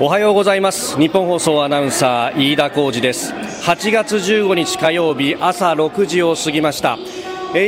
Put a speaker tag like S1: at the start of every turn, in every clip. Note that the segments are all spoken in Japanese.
S1: おはようございます。日本放送アナウンサー飯田浩二です。8月15日火曜日朝6時を過ぎました。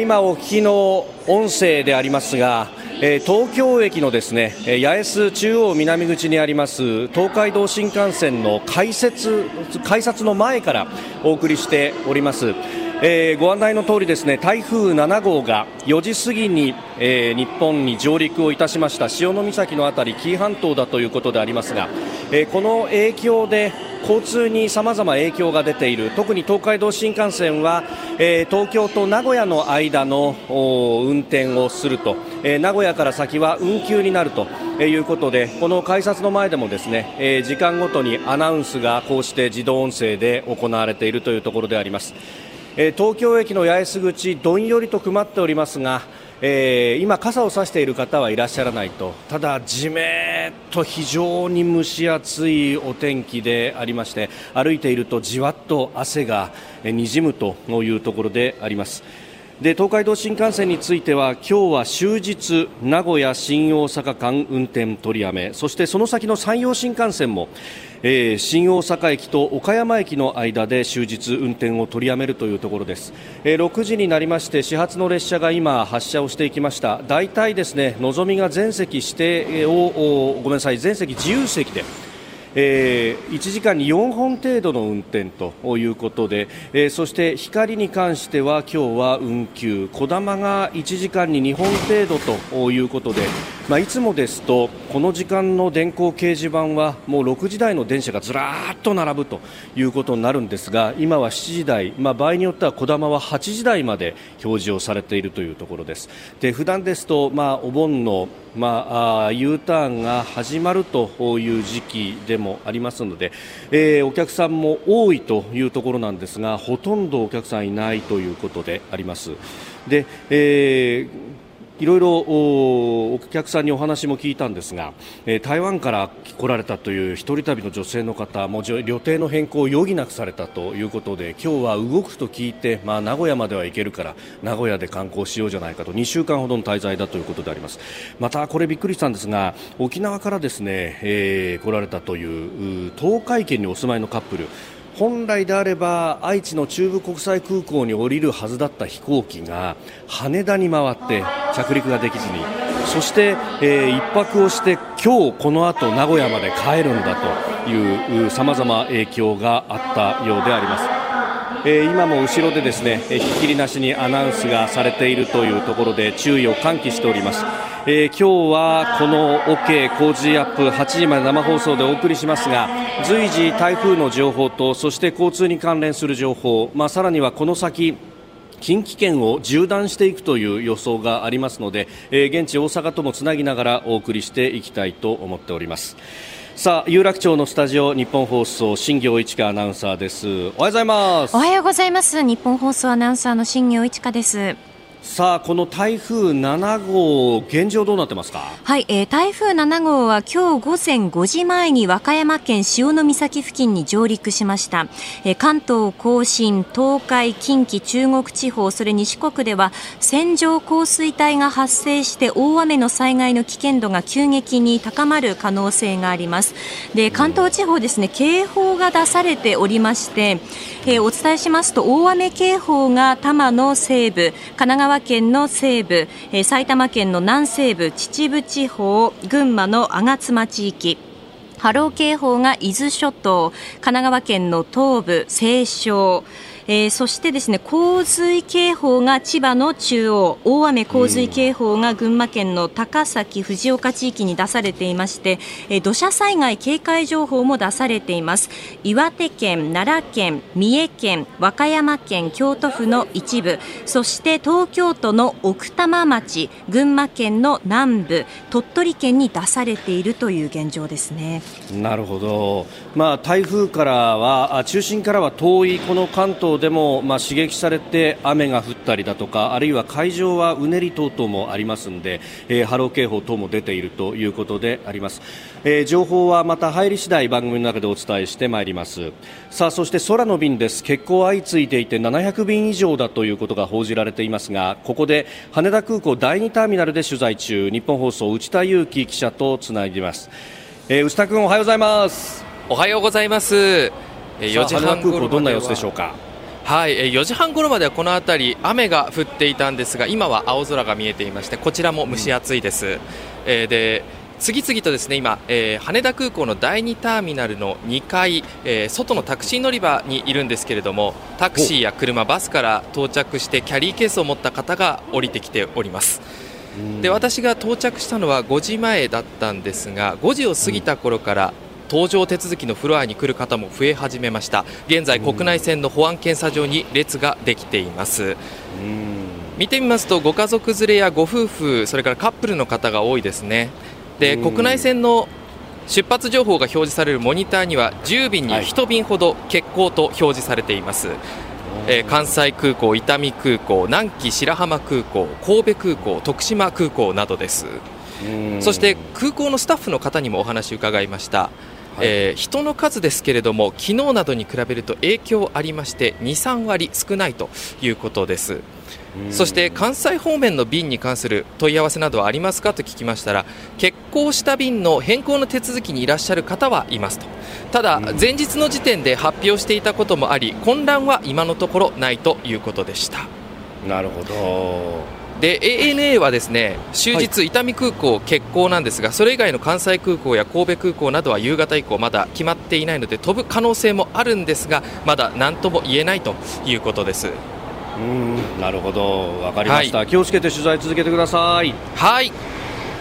S1: 今お聞きの音声でありますが東京駅のですね八重洲中央南口にあります東海道新幹線の改札改札の前からお送りしております。えー、ご案内の通りですね台風7号が4時過ぎに、えー、日本に上陸をいたしました。潮岬のあたり紀伊半島だということでありますが、えー、この影響で交通にさまざま影響が出ている。特に東海道新幹線は、えー、東京と名古屋の間の運転をすると、えー、名古屋から先は運休になるということでこの改札の前でもですね、えー、時間ごとにアナウンスがこうして自動音声で行われているというところであります。え東京駅の八重洲口どんよりと曇っておりますが、えー、今、傘を差している方はいらっしゃらないとただ、じめっと非常に蒸し暑いお天気でありまして歩いているとじわっと汗がにじむというところであります。で東海道新幹線については今日は終日名古屋新大阪間運転取りやめそしてその先の山陽新幹線も、えー、新大阪駅と岡山駅の間で終日運転を取りやめるというところです、えー、6時になりまして始発の列車が今発車をしていきました。大体ですねのぞみが全席指定をごめんなさい全席自由席でえー、1時間に4本程度の運転ということで、えー、そして光に関しては今日は運休。こだまが1時間に2本程度ということで、まあ、いつもですとこの時間の電光掲示板はもう6時台の電車がずらーっと並ぶということになるんですが今は7時台、まあ、場合によってはこだまは8時台まで表示をされているというところです。で普段ですと、まあ、お盆のまあ、U ターンが始まるという時期でもありますので、えー、お客さんも多いというところなんですがほとんどお客さんいないということであります。で、えーいろいろお客さんにお話も聞いたんですが、えー、台湾から来られたという一人旅の女性の方も予定の変更を余儀なくされたということで今日は動くと聞いて、まあ、名古屋までは行けるから名古屋で観光しようじゃないかと2週間ほどの滞在だということであります。またこれびっくりしたんですが沖縄からですね、えー、来られたという東海圏にお住まいのカップル本来であれば愛知の中部国際空港に降りるはずだった飛行機が羽田に回って着陸ができずにそして、えー、一泊をして今日この後名古屋まで帰るんだというさまざま影響があったようであります。えー、今も後ろでですねひっきりなしにアナウンスがされているというところで注意を喚起しております。えー、今日はこの OK 工事アップ8時まで生放送でお送りしますが随時台風の情報とそして交通に関連する情報、まあ、さらにはこの先近畿圏を縦断していくという予想がありますので、えー、現地大阪ともつなぎながらお送りしていきたいと思っておりますさあ有楽町のスタジオ日本放送新業一華アナウンサーです。おはようございます。
S2: おはようございます。日本放送アナウンサーの新業一華です。
S1: さあこの台風7号現状どうなってますか？
S2: はい、えー、台風7号は今日午前5時前に和歌山県潮岬付近に上陸しました、えー、関東甲信東海近畿中国地方それに四国では線状降水帯が発生して大雨の災害の危険度が急激に高まる可能性があります。で関東地方ですね警報が出されておりまして、えー、お伝えしますと大雨警報が多摩の西部神奈川川県の西部、え、埼玉県の南西部秩父地方群馬の吾妻地域。波浪警報が伊豆諸島神奈川県の東部西湘えー、そしてですね洪水警報が千葉の中央大雨洪水警報が群馬県の高崎藤岡地域に出されていまして、えー、土砂災害警戒情報も出されています。岩手県奈良県三重県和歌山県京都府の一部そして東京都の奥多摩町群馬県の南部鳥取県に出されているという現状ですね。
S1: なるほど。まあ台風からは中心からは遠いこの関東でも、まあ、刺激されて雨が降ったりだとかあるいは海上はうねり等々もありますので、えー、波浪警報等も出ているということであります、えー、情報はまた入り次第番組の中でお伝えしてまいります。さあそして空の便です。欠航相次いでいて700便以上だということが報じられていますがここで羽田空港第2ターミナルで取材中日本放送内田裕樹記者とつないでいます。えー、牛田君おはようございます。
S3: おはようございます。4
S1: 時半頃どんな様子でしょうか？
S3: はい4時半頃まではこの辺り雨が降っていたんですが今は青空が見えていましてこちらも蒸し暑いです、うん、えー、で次々とですね今、えー、羽田空港の第2ターミナルの2階、えー、外のタクシー乗り場にいるんですけれどもタクシーや車、バスから到着してキャリーケースを持った方が降りてきております。で私が到着したのは5時前だったんですが5時を過ぎた頃から搭乗手続きのフロアに来る方も増え始めました。現在国内線の保安検査場に列ができています。見てみますとご家族連れやご夫婦それからカップルの方が多いですね。で国内線の出発情報が表示されるモニターには10便に1便ほど欠航と表示されています、えー、関西空港、伊丹空港、南紀白浜空港、神戸空港、徳島空港などです。そして空港のスタッフの方にもお話を伺いました。はい、えー、人の数ですけれども昨日などに比べると影響ありまして2、3割少ないということです。そして関西方面の便に関する問い合わせなどはありますかと聞きましたら欠航した便の変更の手続きにいらっしゃる方はいますと。ただ前日の時点で発表していたこともあり混乱は今のところないということでした。
S1: なるほど
S3: で ANA はですね終日、伊丹空港欠航なんですがそれ以外の関西空港や神戸空港などは夕方以降まだ決まっていないので飛ぶ可能性もあるんですがまだ何とも言えないということです。
S1: うんなるほど。分かりました、はい、気をつけて取材続けてください。
S3: はい。
S1: えー、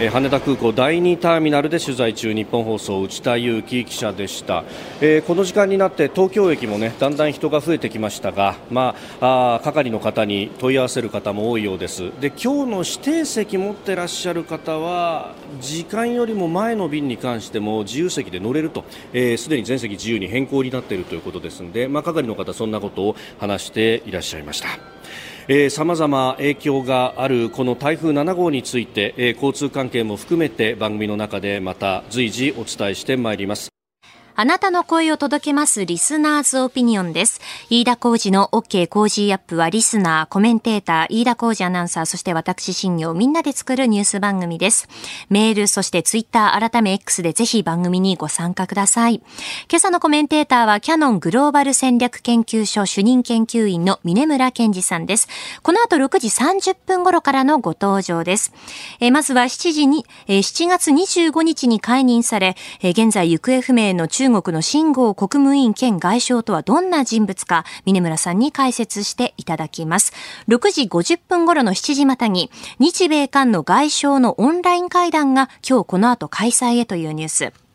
S1: 羽田空港第2ターミナルで取材中日本放送内田裕樹記者でした、えー、この時間になって東京駅もねだんだん人が増えてきましたが、まあ、あ係の方に問い合わせる方も多いようです。で今日の指定席持ってらっしゃる方は時間よりも前の便に関しても自由席で乗れると。すで、えー、に全席自由に変更になっているということですので、まあ、係の方そんなことを話していらっしゃいました。さまざま影響があるこの台風7号について、えー、交通関係も含めて番組の中でまた随時お伝えしてまいります。
S2: あなたの声を届けますリスナーズオピニオンです。飯田浩二の OK 工事アップはリスナー、コメンテーター、飯田浩二アナウンサー、そして私新業みんなで作るニュース番組です。メール、そしてツイッター、改め X でぜひ番組にご参加ください。今朝のコメンテーターはキャノングローバル戦略研究所主任研究員の峰村健二さんです。この後6時30分頃からのご登場です。えまずは7時に、え7月25日に解任され、え現在行方不明の中中国の秦剛国務委員兼外相とはどんな人物か、峰村さんに解説していただきます。6時50分頃の7時またに、日米韓の外相のオンライン会談が今日この後開催へというニュース。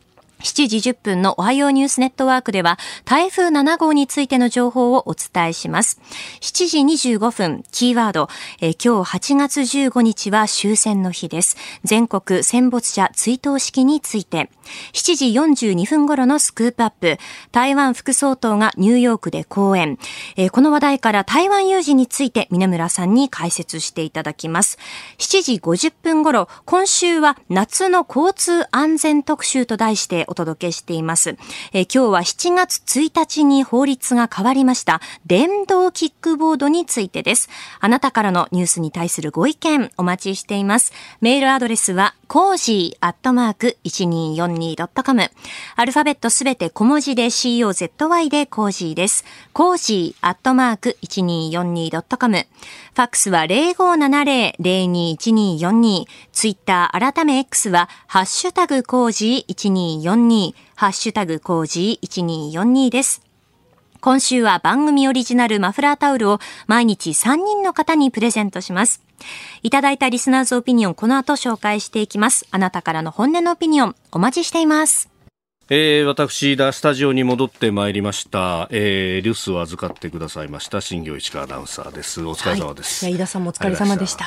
S2: 7時10分のおはようニュースネットワークでは台風7号についての情報をお伝えします。7時25分、キーワード、え、今日8月15日は終戦の日です。全国戦没者追悼式について。7時42分頃のスクープアップ、台湾副総統がニューヨークで講演。え、この話題から台湾有事について峰村さんに解説していただきます。7時50分頃、今週は夏の交通安全特集と題してお届けしています。えー、今日は7月1日に法律が変わりました電動キックボードについてです。あなたからのニュースに対するご意見お待ちしています。メールアドレスはコージーアットマーク 1242.com。アルファベットすべて小文字で COZY でコージーです。コージーアットマーク 1242.com。ファックスは0570-021242。ツイッター改め X はハッシュタグコージー1242。ハッシュタグコージー1242です。今週は番組オリジナルマフラータオルを毎日3人の方にプレゼントします。いただいたリスナーズオピニオンこの後紹介していきます。あなたからの本音のオピニオンお待ちしています。
S1: えー、私、スタジオに戻ってまいりました。えー、留守を預かってくださいました、新業市川アナウンサーです。お疲れ様です。
S2: はい、飯田さんもお疲れ様でした。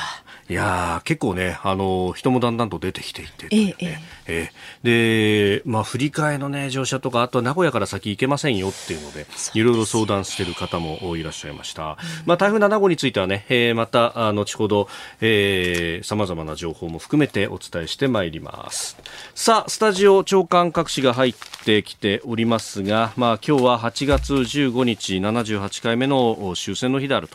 S1: いや結構ね、あの、人もだんだんと出てきていて、
S2: ね、ええ
S1: えー、で、まあ、振り替えのね、乗車とか、あと名古屋から先行けませんよっていうので、いろいろ相談している方もいらっしゃいました。うん、まあ、台風7号についてはね、えー、また、あ後ほど、えー、様々な情報も含めてお伝えしてまいります。さあ、スタジオ長官各紙が入ってきておりますが、まあ、今日は8月15日、78回目の終戦の日である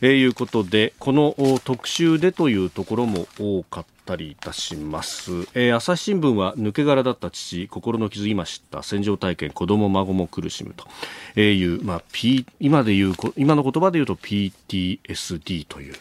S1: ということで、この特集でといういうところも多かっったりいたします、えー、朝日新聞は抜け殻だった父心の傷今知った戦場体験子供孫も苦しむと。いう、まあ P、今で言う今の言葉で言うと PTSD という、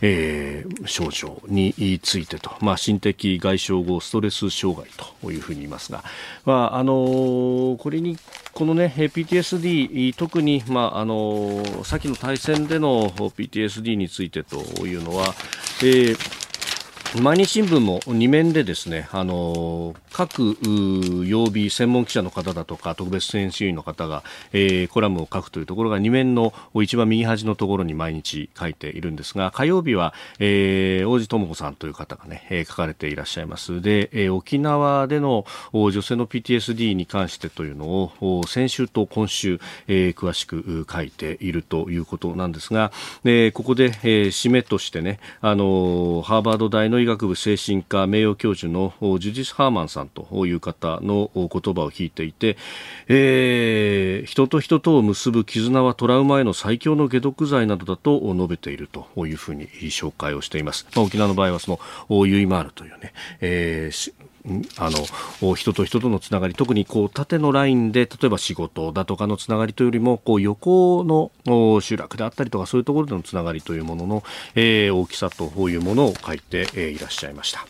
S1: えー、症状についてと、まあ、心的外傷後ストレス障害というふうに言いますが、まああのー、これにこのね PTSD 特に、まああの先の対戦での PTSD についてというのは、えー毎日新聞も2面でですね、あの各曜日専門記者の方だとか特別編集員の方が、えー、コラムを書くというところが2面の一番右端のところに毎日書いているんですが火曜日は、えー、王子智子さんという方がね、えー、書かれていらっしゃいます。で、えー、沖縄での女性の PTSD に関してというのを先週と今週、えー、詳しく書いているということなんですが、えー、ここで、えー、締めとしてねあのハーバード大の医学部精神科名誉教授のジュディス・ハーマンさんという方の言葉を聞いていて、えー、人と人とを結ぶ絆はトラウマへの最強の解毒剤などだと述べているというふうに紹介をしています。まあ、沖縄の場合はそのユイマールというね、えーあの人と人とのつながり特にこう縦のラインで例えば仕事だとかのつながりというよりもこう横の集落であったりとかそういうところでのつながりというものの、えー、大きさというものを書いて、えー、いらっしゃいました。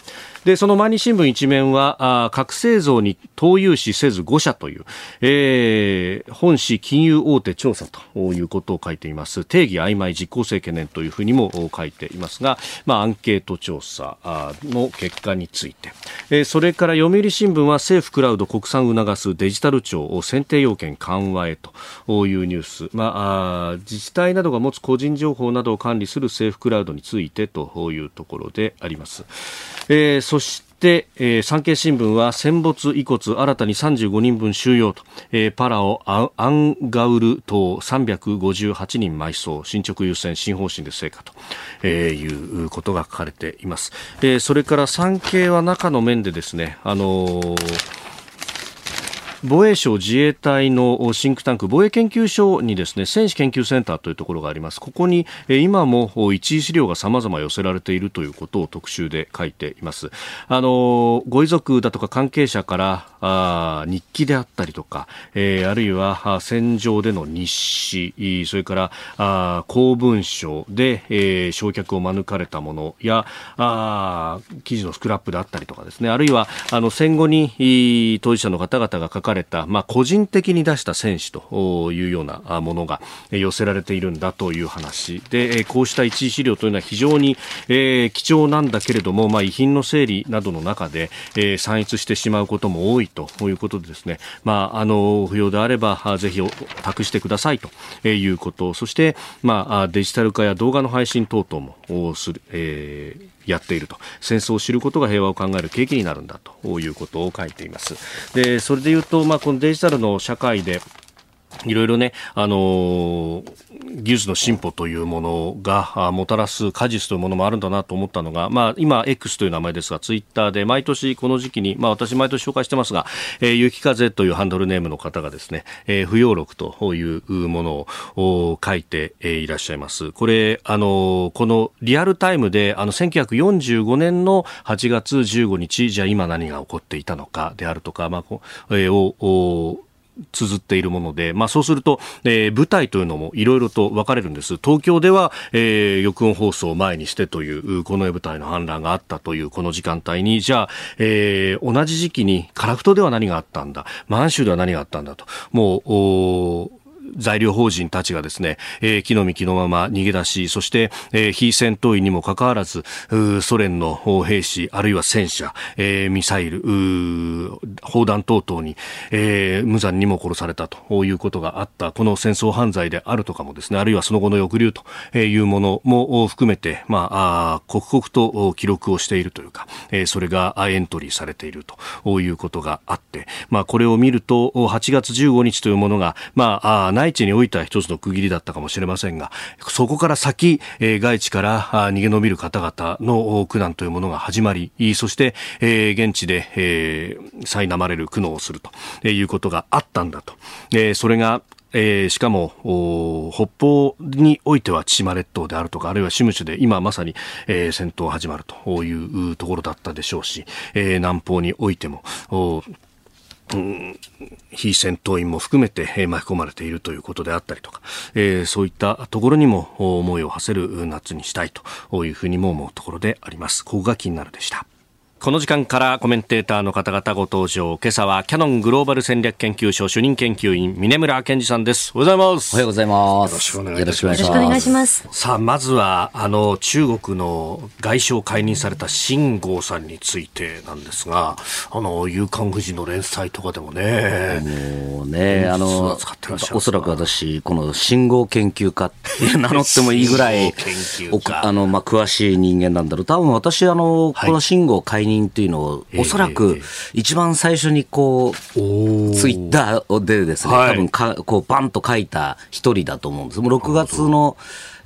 S1: で、その毎日新聞一面は、あ覚醒像に投融資せず5社という、えー、本市金融大手調査ということを書いています。定義曖昧実効性懸念というふうにも書いていますが、まあ、アンケート調査の結果について、えー、それから読売新聞は政府クラウド国産促すデジタル庁を選定要件緩和へというニュース、まあ、自治体などが持つ個人情報などを管理する政府クラウドについてというところであります。えーそして、えー、産経新聞は戦没遺骨新たに35人分収容と、えー、パラオアンガウル島358人埋葬進捗優先新方針で成果と、えー、いうことが書かれています、えー、それから産経は中の面でですねあのー防衛省自衛隊のシンクタンク防衛研究所にですね戦士研究センターというところがあります。ここに今も一時資料が様々寄せられているということを特集で書いています。あのご遺族だとか関係者からあ日記であったりとか、えー、あるいは戦場での日誌それからあ公文書で、えー、焼却を免れたものやあ記事のスクラップであったりとかですね。あるいはあの戦後に当事者の方々が書かれた、まあ、個人的に出した戦士というようなものが寄せられているんだという話。で、こうした一位資料というのは非常に、えー、貴重なんだけれども、まあ、遺品の整理などの中で、えー、散逸してしまうことも多いということでですね、まあ、あの不要であればぜひ託してくださいということ。そして、まあ、デジタル化や動画の配信等々もする、えーやっていると。戦争を知ることが平和を考える契機になるんだということを書いています。でそれで言うと、まあ、このデジタルの社会でいろいろね、あのー、技術の進歩というものがもたらす果実というものもあるんだなと思ったのが、まあ、今、X という名前ですが、ツイッターで毎年この時期に、まあ、私毎年紹介してますが、えー、雪風というハンドルネームの方がですね、えー、不要録というものを書いていらっしゃいます。これ、あのー、このリアルタイムで、あの、1945年の8月15日、じゃあ今何が起こっていたのかであるとか、まあ、えー、を、綴っているもので、まあ、そうすると、えー、舞台というのもいろいろと分かれるんです。東京では、えー、抑音放送を前にしてという、この絵舞台の反乱があったというこの時間帯に、じゃあ、えー、同じ時期に樺太では何があったんだ、満州では何があったんだと、もう、材料法人たちがですね、えー、木の幹のまま逃げ出し、そして、えー、非戦闘員にもかかわらず、ソ連の兵士、あるいは戦車、えー、ミサイル、砲弾等々に、えー、無残にも殺されたということがあった、この戦争犯罪であるとかもですね、あるいはその後の抑留というものも含めて、まあ、あ刻々と記録をしているというか、えー、それがエントリーされているということがあって、まあ、これを見ると、8月15日というものが、まああ、内地においては一つの区切りだったかもしれませんが、そこから先、えー、外地から逃げ延びる方々の苦難というものが始まり、そして、えー、現地で、えー、苛まれる苦悩をするということがあったんだと。えー、それがえー、しかも北方においては千島列島であるとかあるいはシムシュで今まさに、えー、戦闘始まるというところだったでしょうし、えー、南方においても、非戦闘員も含めて、巻き込まれているということであったりとか、えー、そういったところにも思いを馳せる夏にしたいというふうにも思うところであります。ここが気になるでした。この時間からコメンテーターの方々ご登場。今朝はキャノングローバル戦略研究所主任研究員、峰村健二さんです。おはようございます。
S4: おはようございます。
S1: よろしくお願いします。さあ、まずは、あの、中国の外相解任された秦剛さんについてなんですが、あの、夕刊富士の連載とかでもね、
S4: もうね、あの、おそらく私、この信号研究家って名乗ってもいいぐらい、あの、まあ、詳しい人間なんだろう。多分私、あの、この信号解任人というのを、おそらく一番最初にこう、ツイッターでですね、多分かこうバンと書いた一人だと思うんです。もう6月の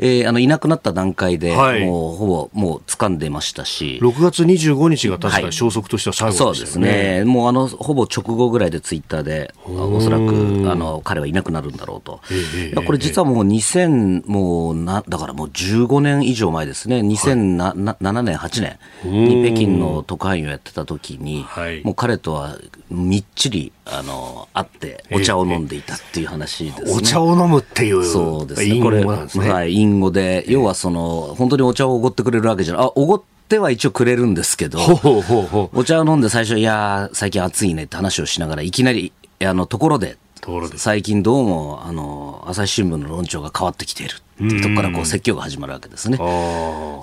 S4: えー、あのいなくなった段階で、はい、もうほぼもう掴んでましたし、
S1: 6月25日が確か消息としては最後で
S4: すね、はい、そうですね、もうあのほぼ直後ぐらいでツイッターで、おそらくあの彼はいなくなるんだろうと、えー、これ、実はもう2000、もうなだからもう15年以上前ですね、2007年、8年に北京の特派員をやってた時に、もう彼とはみっちりあの会ってお茶を飲んでいたっていう話ですね。
S1: お茶を飲むっていう、
S4: そうですね、これ、はい、隠語で、要はその、本当にお茶をおごってくれるわけじゃない、あおごっては一応くれるんですけど、お茶を飲んで最初、いや最近暑いねって話をしながら、いきなり、あのところで、最近どうもあの朝日新聞の論調が変わってきているっていうところからこう説教が始まるわけですね。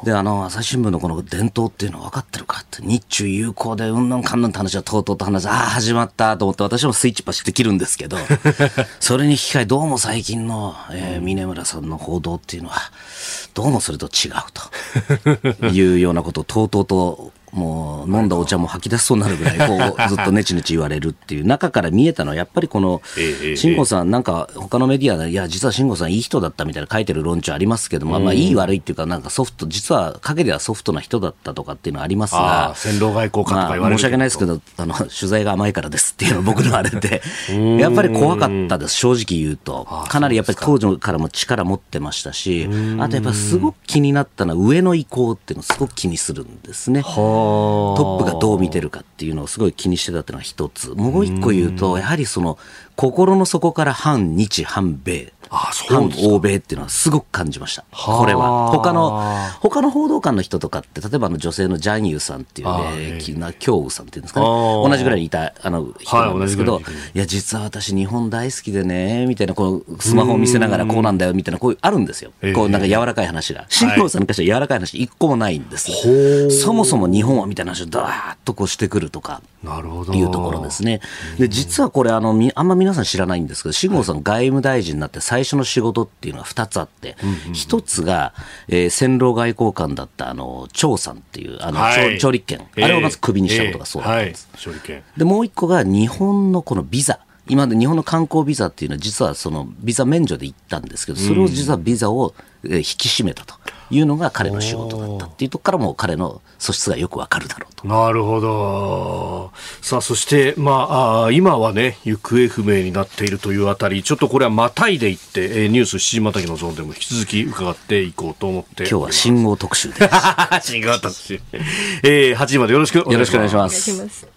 S4: であの朝日新聞のこの伝統っていうのは分かってるかって日中友好でうんぬんかんぬんって話はとうとうと話ああ始まったと思って私もスイッチパシって切るんですけど それに引き換えどうも最近の、えー、峰村さんの報道っていうのはどうもそれと違うというようなことをとうとうともう飲んだお茶も吐き出しそうになるぐらい、こう、ずっとネチネチ言われるっていう中から見えたのは、やっぱりこの、慎吾さん、なんか他のメディアで、いや、実は慎吾さんいい人だったみたいな書いてる論調ありますけども、まあ、いい悪いっていうか、なんかソフト、実は陰ではソフトな人だったとかっていうのはありますが、
S1: 戦狼外交官とか言わ
S4: れる、申し訳ないですけど、あの、取材が甘いからですっていうのは僕のあれで、やっぱり怖かったです、正直言うと。かなりやっぱり当時からも力持ってましたし、あとやっぱすごく気になったのは上の意向っていうのをすごく気にするんですね。トップがどう見てるかっていうのをすごい気にしてたっていうのが一つ。もう一個言うと、やはりその、心の底から反日、反米。あ反欧米っていうのはすごく感じました。これは。他の、他の報道官の人とかって、例えばの女性のジャニューさんっていうね、きな京羽さんっていうんですかね。同じぐらいにいたあの人なんですけど、はい、いや、実は私日本大好きでね、みたいな、こう、スマホを見せながらこうなんだよ、みたいな、こういうあるんですよ。こう、なんか柔らかい話が。新庄さんに関しては柔らかい話一個もないんです。そもそも日本はみたいな話をダーッとこうしてくるとか。いうところですね。で、実はこれ、あの、あんま皆さん知らないんですけど、慎吾さん外務大臣になって最初の仕事っていうのは2つあって、1つが、えー、戦狼外交官だったあの張さんっていうあの、はい、張立憲、あれをまずクビにしたことがそうだったんです。えー。はい、でもう1個が日本のこのビザ。今まで日本の観光ビザっていうのは実はそのビザ免除で行ったんですけどそれを実はビザを引き締めたと。いうのが彼の仕事だったっていうとこからも彼の素質がよくわかるだろうと。
S1: なるほど。さあ、そして、まあ、今はね、行方不明になっているというあたり、ちょっとこれはまたいでいって、えー、ニュース七時またぎのゾーンでも引き続き伺っていこうと思って
S4: 今日は信号特集です。
S1: 信号特集。えー、8時までよろしくお願いします。
S4: よろしくお願いします。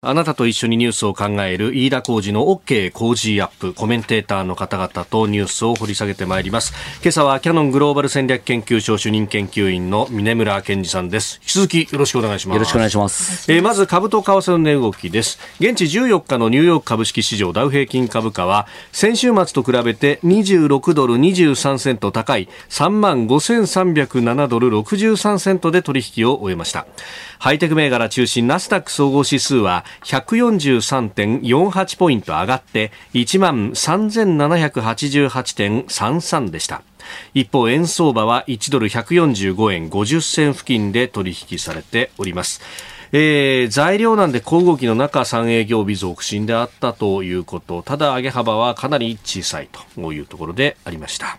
S1: あなたと一緒にニュースを考える飯田浩二の OK 工事アップコメンテーターの方々とニュースを掘り下げてまいります。今朝はキャノングローバル戦略研究所主任研究員の峰村健二さんです。引き続きよろしくお願いします。
S4: よろしくお願いします。
S1: えー、まず株と為替の値動きです。現地14日のニューヨーク株式市場ダウ平均株価は先週末と比べて26ドル23セント高い3万5307ドル63セントで取引を終えましたハイテク銘柄中心ナスダック総合指数は143.48ポイント上がって1万3788.33でした。一方円相場は1ドル145円50銭付近で取引されております。えー、材料なんで小動きの中3営業日続伸であったということ。ただ上げ幅はかなり小さいというところでありました。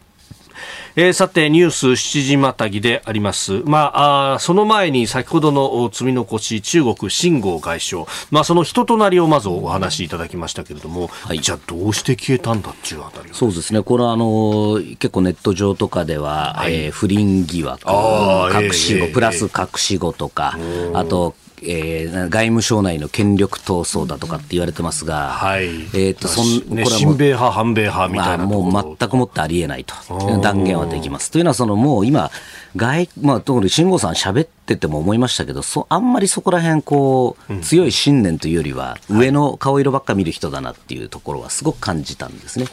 S1: えー、さてニュース7時またぎであります。まあ、あその前に先ほどの積み残し中国秦剛外相、まあその人となりをまずお話しいただきましたけれども、はい、じゃあどうして消えたんだっていうあたり
S4: そうですね。これはあの結構ネット上とかでは、はい、えー、不倫疑惑、隠し子、プラス隠し子とか、あとえー、外務省内の権力闘争だとかって言われてますが、はい、え
S1: ー、とそん、ね、これは親米派、反米派みたいな、
S4: まあ、もう全くもってありえないと。断言はできます。というのはそのもう今外、まあ、特に慎吾さん喋ってても思いましたけど、そあんまりそこら辺こう、強い信念というよりは、上の顔色ばっか見る人だなっていうところはすごく感じたんですね。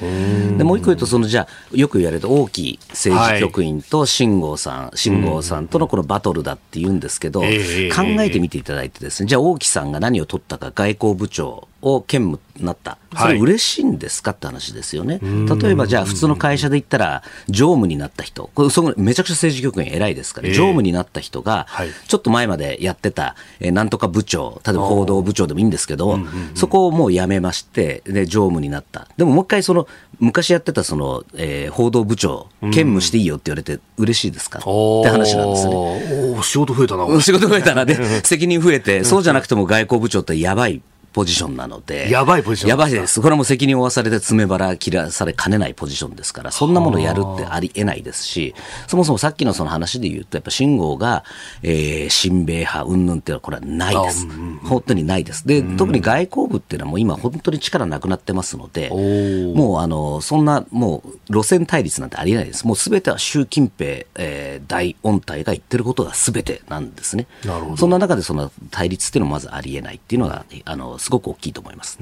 S4: でもう一個言うと、そのじゃあ、よく言われると、大きい政治局員と慎吾さん、慎吾さんとのこのバトルだって言うんですけど、考えてみていただいてですね、じゃあ、大木さんが何を取ったか、外交部長を兼務なった、それ嬉しいんですかって話ですよね。例えばじゃあ普通の会社で言ったら、常務になった人、これそめちゃくちゃ政治局員偉いですから、常務になった人が、ちょっと前までやってた、えー、なんとか部長、例えば報道部長でもいいんですけど、そこをもう辞めまして、で常務になった。でももう一回その、昔やってたその、えー、報道部長、兼務していいよって言われて、嬉しいですか？って話なんですね。
S1: お仕事増えたな。
S4: 仕事増えたな。で、責任増えて、そうじゃなくても外交部長ってやばい。ポジションなので。
S1: やばいポジション
S4: やばいです。これはもう責任を負わされて詰め腹切らされかねないポジションですから、そんなものやるってありえないですし、そもそもさっきのその話で言うと、やっぱ信号が、えー、親米派、うんぬんっていうのはこれはないです。本当にないです。で、特に外交部っていうのはもう今本当に力なくなってますので、もうあの、そんなもう路線対立なんてありえないです。もうすべては習近平、えー、大音体が言ってることがすべてなんですね。そんな中でその対立っていうのはまずありえないっていうのが、あの、すごく大きいと思います。。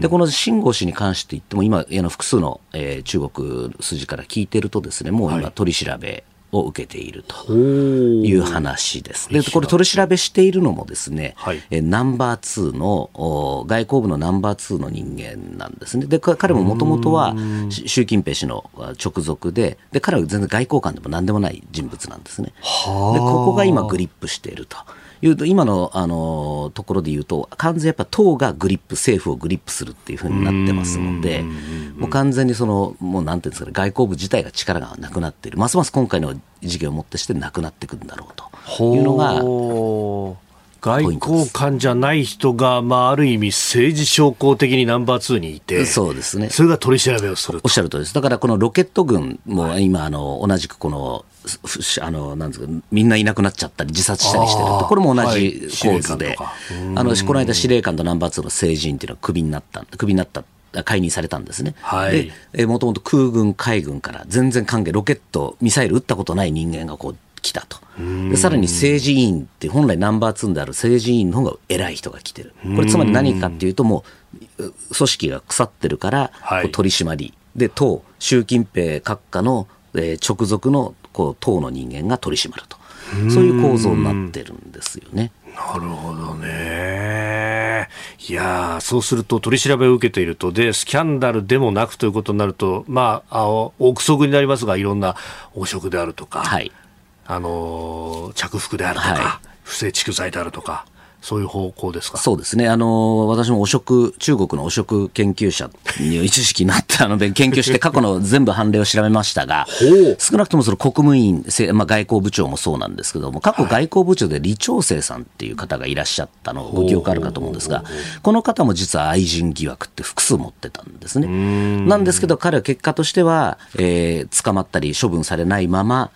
S4: で、この秦剛氏に関して言っても、今、あの複数の、えー、中国筋から聞いてるとですね、もう今、取り調べ、を受けているという話です。で、これ取り調べしているのもですね、はい、えナンバー2の外交部のナンバー2の人間なんですね。で、彼ももともとは習近平氏の直属で、で、彼は全然外交官でも何でもない人物なんですね。で、ここが今グリップしていると。いうと、今のあのところで言うと、完全にやっぱ党がグリップ、政府をグリップするっていうふうになってますので、もう完全にその、もうなんていうんですかね、外交部自体が力がなくなっている、ますます今回の事件をもってしてなくなっていくんだろうと。いうのが、
S1: 外交官じゃない人が、まあ、ある意味政治将校的にナンバー2にいて、
S4: そうですね。
S1: それが取り調べをする
S4: おっしゃるとりです。だからこのロケット軍も今、あの、同じくこの、あの、なんですか、みんないなくなっちゃったり、自殺したりしてると、これも同じ構図で、はい、あの、この間司令官とナンバー2の政治員っていうのはクビになった、クビになった。解任されたんですね。はい、で、もともと空軍、海軍から全然関係、ロケット、ミサイル撃ったことない人間がこう来たと。でさらに政治委員って本来ナンバー2である政治委員の方が偉い人が来てる。これつまり何かっていうともう組織が腐ってるから、取り締まり。で党習近平閣下の、えー、直属のこう党の人間が取り締まるとそういう構造になってるんですよね。
S1: なるほどね。いやそうすると取り調べを受けていると、で、スキャンダルでもなくということになると、まあ、あ憶測になりますが、いろんな汚職であるとか、はい、あの着服であるとか、はい、不正蓄財であるとか。そういう方向ですか？
S4: そうですね。あの、私も汚職、中国の汚職研究者に一時期なって、あの、研究して過去の全部判例を調べましたが、少なくともその国務院、まあ、外交部長もそうなんですけども、過去外交部長で李長生さんっていう方がいらっしゃったのご記憶あるかと思うんですが、この方も実は愛人疑惑って複数持ってたんですね。なんですけど、彼は結果としては、えー、捕まったり処分されないまま、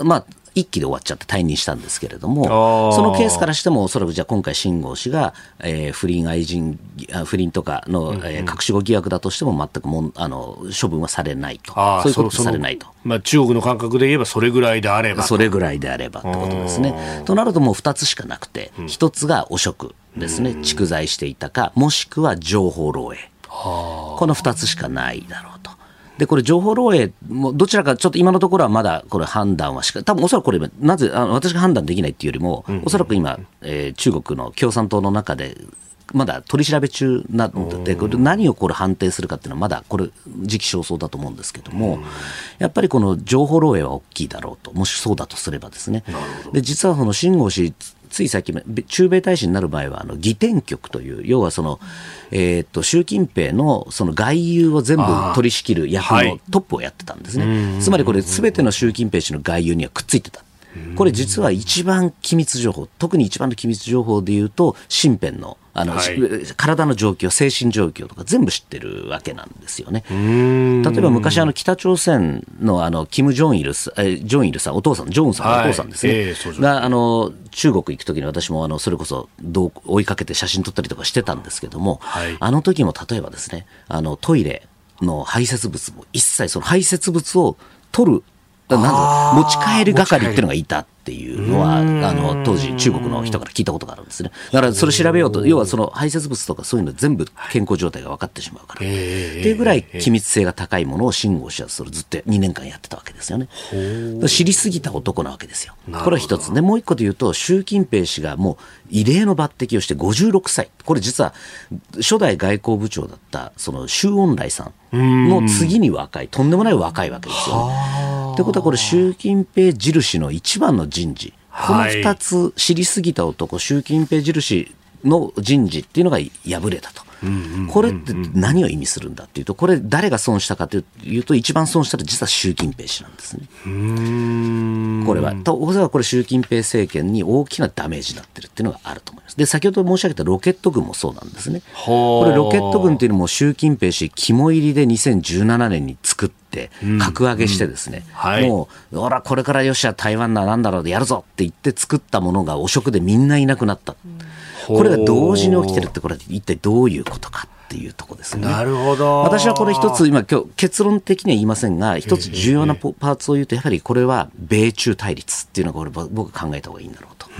S4: まあ、一期で終わっちゃって退任したんですけれども、そのケースからしても、おそらくじゃあ今回、秦剛氏が、えー、不倫愛人、不倫とかの、えー、隠し子疑惑だとしても、全くもんあの処分はされないと、そういうことされないと。
S1: まあ、中国の感覚で言えば、それぐらいであれば。
S4: それぐらいであればってことですね。となると、もう2つしかなくて、1つが汚職ですね、蓄財していたか、もしくは情報漏洩。この2つしかないだろうと。で、これ、情報漏洩も、どちらかちょっと今のところはまだこれ判断はしか、多分おそらくこれ、なぜ、あの私が判断できないっていうよりも、おそらく今、えー、中国の共産党の中で、まだ取り調べ中なので、これ何をこれ判定するかっていうのは、まだこれ、時期尚早だと思うんですけども、やっぱりこの情報漏洩は大きいだろうと、もしそうだとすればですね。で実はその秦剛氏つい先駐米大使になる場合はあの議典局という要はその、えー、と習近平のその外遊を全部取り仕切る役のトップをやってたんですね、はい、つまりこれすべての習近平氏の外遊にはくっついてた。これ実は一番機密情報、特に一番の機密情報でいうと、身辺のあの、はい、体の状況、精神状況とか全部知ってるわけなんですよね。例えば昔あの北朝鮮のあのキム・ジョンイルさん、ジョンイルさん、お父さん、ジョンさんのお父さんですね。はいえー、があの中国行くときに私もあのそれこそどう追いかけて写真撮ったりとかしてたんですけども、はい、あの時も例えばですね、あのトイレの排泄物も一切その排泄物を取るなん持ち帰り係っていうのがいたっていうのは、あの当時、中国の人から聞いたことがあるんですね。だからそれ調べようと、要はその排泄物とかそういうの全部健康状態が分かってしまうから。っていうぐらい機密性が高いものを信号しはそれずっと2年間やってたわけですよね。知りすぎた男なわけですよ。これは一つ。で、もう一個で言うと、習近平氏がもう異例の抜擢をして56歳。これ実は初代外交部長だったその周恩来さんの次に若い、とんでもない若いわけですよね。ということは、これ、習近平印の一番の人事、この2つ、知りすぎた男、習近平印の人事っていうのが敗れたと。これって何を意味するんだっていうと、これ、誰が損したかというと、一番損したのは実は習近平氏なんですね。これは、おそらくこれ、習近平政権に大きなダメージになってるっていうのがあると思います。で、先ほど申し上げたロケット軍もそうなんですね。これ、ロケット軍っていうのも習近平氏、肝入りで2017年に作って、格上げしてですね、うんうんはい、もう、ほら、これからよっしゃ、台湾だなんだろうでやるぞって言って作ったものが汚職でみんないなくなった。うんこれが同時に起きてるってこれ一体どういうことかっていうとこですね。
S1: なるほど。
S4: 私はこれ一つ今今日結論的には言いませんが一つ重要なパーツを言うとやはりこれは米中対立っていうのが俺僕は考えた方がいいんだろうと。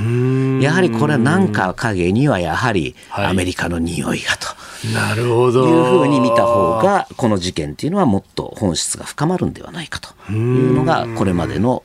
S4: やはりこれは何か陰にはやはりアメリカの匂いがと。
S1: なるほど。
S4: いうふうに見た方が、この事件っていうのはもっと本質が深まるんではないかというのが、これまでの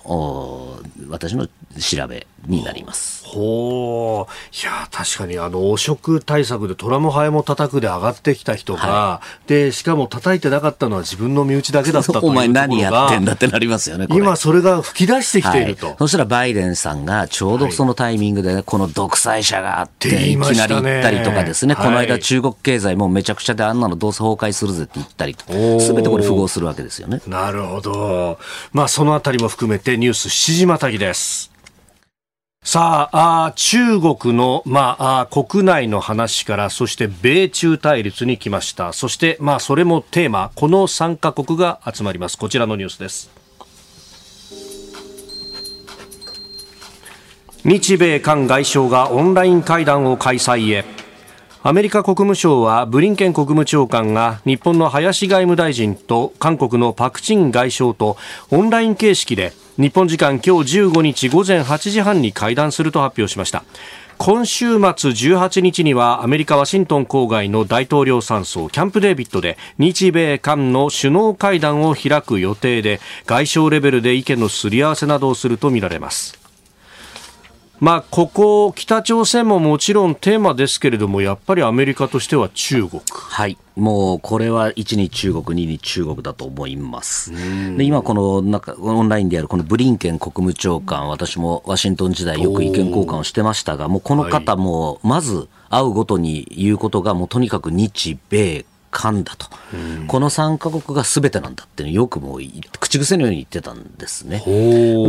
S4: 私の調べになります。
S1: ほう。いや確かにあの汚職対策で虎もハエも叩くで上がってきた人が、はい、でしかも叩いてなかったのは自分の身内だけだったというところが お前
S4: 何やってんだってなりますよね
S1: 今それが吹き出してきていると、
S4: はい、そしたらバイデンさんがちょうどそのタイミングで、ね、この独裁者があっていきなり言ったりとかですね、はい、この間中国経済もめちゃくちゃであんなのどうせ崩壊するぜって言ったりとすべてこれ符合するわけですよね。
S1: なるほど。まあそのあたりも含めてニュース7時またぎですさあ中国の、まあ、国内の話からそして米中対立に来ました。そして、まあ、それもテーマこの3カ国が集まります。こちらのニュースです。日米韓外相がオンライン会談を開催へ。アメリカ国務省はブリンケン国務長官が日本の林外務大臣と韓国のパク・チン外相とオンライン形式で日本時間今日15日午前8時半に会談すると発表しました。今週末18日にはアメリカ・ワシントン郊外の大統領山荘キャンプデービッドで日米韓の首脳会談を開く予定で外相レベルで意見のすり合わせなどをするとみられます。まあ、ここ、北朝鮮ももちろんテーマですけれども、やっぱりアメリカとしては中国。
S4: はい。もう、これは1に中国、2に中国だと思います。で今、この中、オンラインであるこのブリンケン国務長官、私もワシントン時代よく意見交換をしてましたが、もうこの方も、まず会うごとに言うことが、もうとにかく日米韓だと、この3か国がすべてなんだっていうのよくもう口癖のように言ってたんですね。だか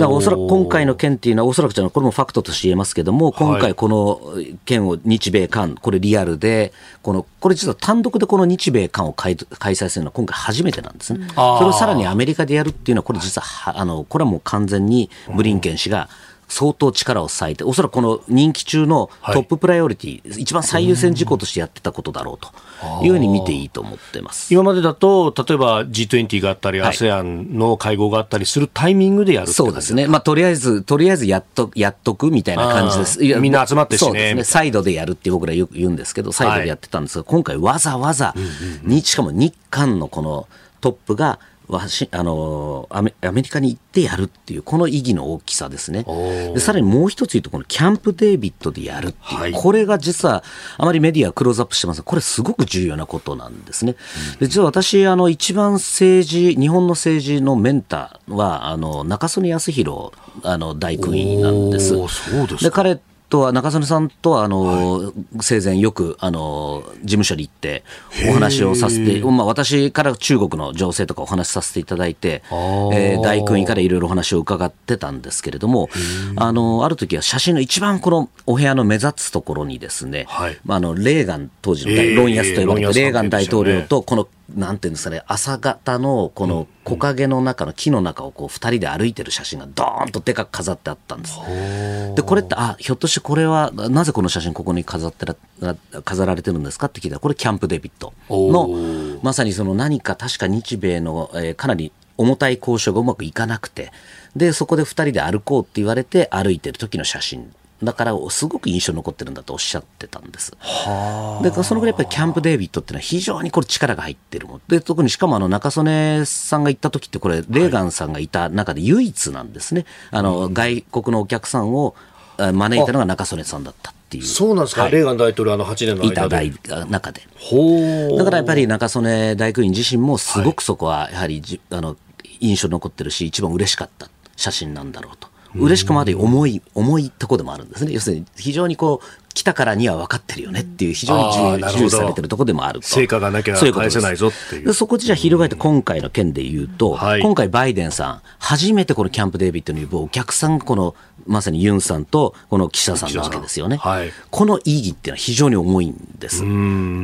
S4: らおそらく今回の件っていうのは、おそらくじゃこれもファクトとして言えますけども、今回この件を日米韓、これリアルで、このこれ実は単独でこの日米韓を開催するのは今回初めてなんですね。それをさらにアメリカでやるっていうのは、これ実はあのこれはもう完全にブリンケン氏が、相当力を割いて、おそらくこの任期中のトッププライオリティ、はい、一番最優先事項としてやってたことだろうというふうに見ていいと思ってます。
S1: 今までだと、例えば G20 があったり、はい、ASEAN の会合があったりするタイミングでやる
S4: そうですね、まあ、とりあえず、とりあえずやっとやっとくみたいな感じです。
S1: みんな集まって
S4: しね。そうですね、サイドでやるって僕らよく言うんですけど、サイドでやってたんですが、はい、今回わざわざ、にしかも日韓のこのトップが、わしあのアメアメリカに行ってやるっていうこの意義の大きさですね。でさらにもう一つ言うとこのキャンプ・デービッドでやるっていう、はい、これが実はあまりメディアはクローズアップしてますがこれすごく重要なことなんですね、で実は私あの一番政治日本の政治のメンターはあの中曽根康弘あの大工員なんです。で彼とは中曽根さんとはあの、はい、生前よくあの事務所に行ってお話をさせて、まあ、私から中国の情勢とかお話しさせていただいて、えー、大工員からいろいろお話を伺ってたんですけれどもあのある時は写真の一番このお部屋の目立つところにですね、はい、まあ、あのレーガン当時のロンヤスと呼ばれたレーガン大統領とこのなんていうんですかね、朝方のこの木陰の中の木の中をこう2人で歩いてる写真がどーんとでかく飾ってあったんです。で、これって、あ、ひょっとしてこれは、なぜこの写真ここに飾ってら、飾られてるんですかって聞いたら、これキャンプデビットの、まさにその何か確か日米の、えー、かなり重たい交渉がうまくいかなくて、で、そこで2人で歩こうって言われて歩いてる時の写真だからすごく印象に残ってるんだとおっしゃってたんです。でそのぐらいやっぱりキャンプ・デイビッドっていうのは非常にこれ力が入ってるもんで特にしかもあの中曽根さんが行った時ってこれレーガンさんがいた中で唯一なんですね、あの外国のお客さんを招いたのが中曽根さんだったっていう。
S1: そうなんですか、はい、レーガン大統領あの8年の間で。
S4: いた中で。だからやっぱり中曽根大工員自身もすごくそこはやはりじ、あの印象に残ってるし一番嬉しかった写真なんだろうと嬉しくもあり重い、重いとこでもあるんですね。要するに非常にこう、来たからには分かってるよねっていう非常に重視されてるところでもあると。
S1: 成果がなきゃ返せないぞっていう。
S4: そこでじゃあ翻って今回の件で言うと、はい、今回バイデンさん、初めてこのキャンプ・デービッドにお客さんがこのまさにユンさんとこの岸田さんなわけですよね、はい、この意義っていうのは非常に重いんです。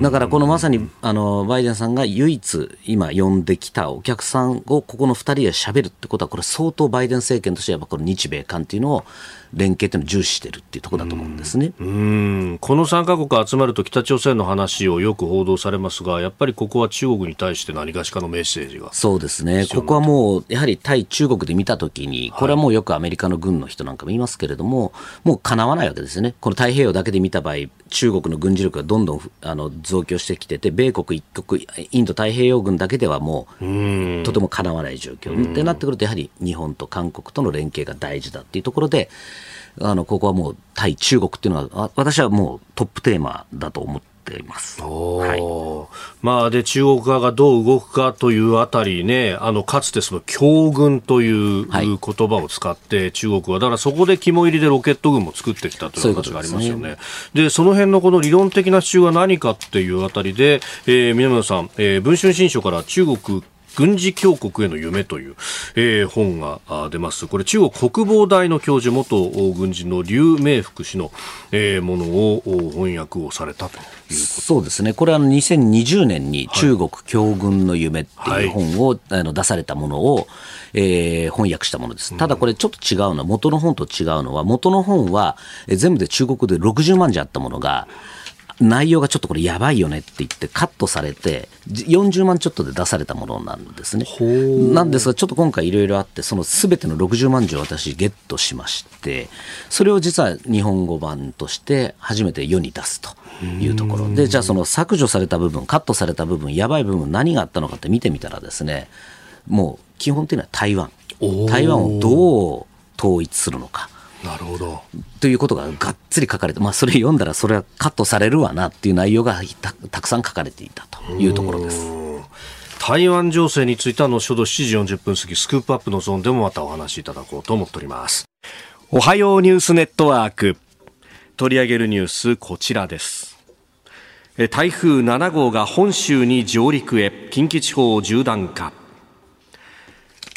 S4: だからこのまさにあのバイデンさんが唯一今呼んできたお客さんをここの2人で喋るってことは、これ相当バイデン政権としてはこの日米韓っていうのを連携というのを重視しているっていうところだと思うんですね。
S1: うんこの3か国集まると北朝鮮の話をよく報道されますが、やっぱりここは中国に対して何がしかのメッセージが。
S4: そうですね、ここはもうやはり対中国で見たときに、これはもうよくアメリカの軍の人なんかも言いますけれども、もうかなわないわけですね、この太平洋だけで見た場合、中国の軍事力がどんどんあの増強してきてて、米国一国、インド太平洋軍だけではもう、とてもかなわない状況ってなってくると、やはり日本と韓国との連携が大事だっていうところで、あのここはもう対中国っていうのは、私はもうトップテーマだと思っています。は
S1: い、まあ、で中国側がどう動くかというあたりね、あのかつてその強軍という言葉を使って、中国は、だからそこで肝入りでロケット軍も作ってきたという話がありますよね。で、ね、その辺のこの理論的な主張は何かっていうあたりで、えー、南野さん、えー、文春新書から中国軍事強国への夢という、えー、本が出ます。これ中国国防大の教授、元軍人の劉明福氏の、えー、ものを翻訳をされたという
S4: そうですね。これは2020年に中国強軍の夢っていう本を、はい、あの出されたものを、えー、翻訳したものです。ただこれちょっと違うのは、元の本と違うのは、元の本は全部で中国で60万字あったものが、内容がちょっとこれやばいよねって言ってカットされて40万ちょっとで出されたものなんですね。なんですがちょっと今回いろいろあってその全ての60万字を私ゲットしましてそれを実は日本語版として初めて世に出すというところでじゃあその削除された部分カットされた部分やばい部分何があったのかって見てみたらですねもう基本的には台湾。台湾をどう統一するのか
S1: なるほど。
S4: ということががっつり書かれて、まあ、それ読んだらそれはカットされるわなっていう内容がたくさん書かれていたというところです。
S1: 台湾情勢については後ほど7時40分過ぎスクープアップのゾーンでもまたお話しいただこうと思っております。おはようニュースネットワーク。取り上げるニュースこちらです。台風7号が本州に上陸へ。近畿地方縦断か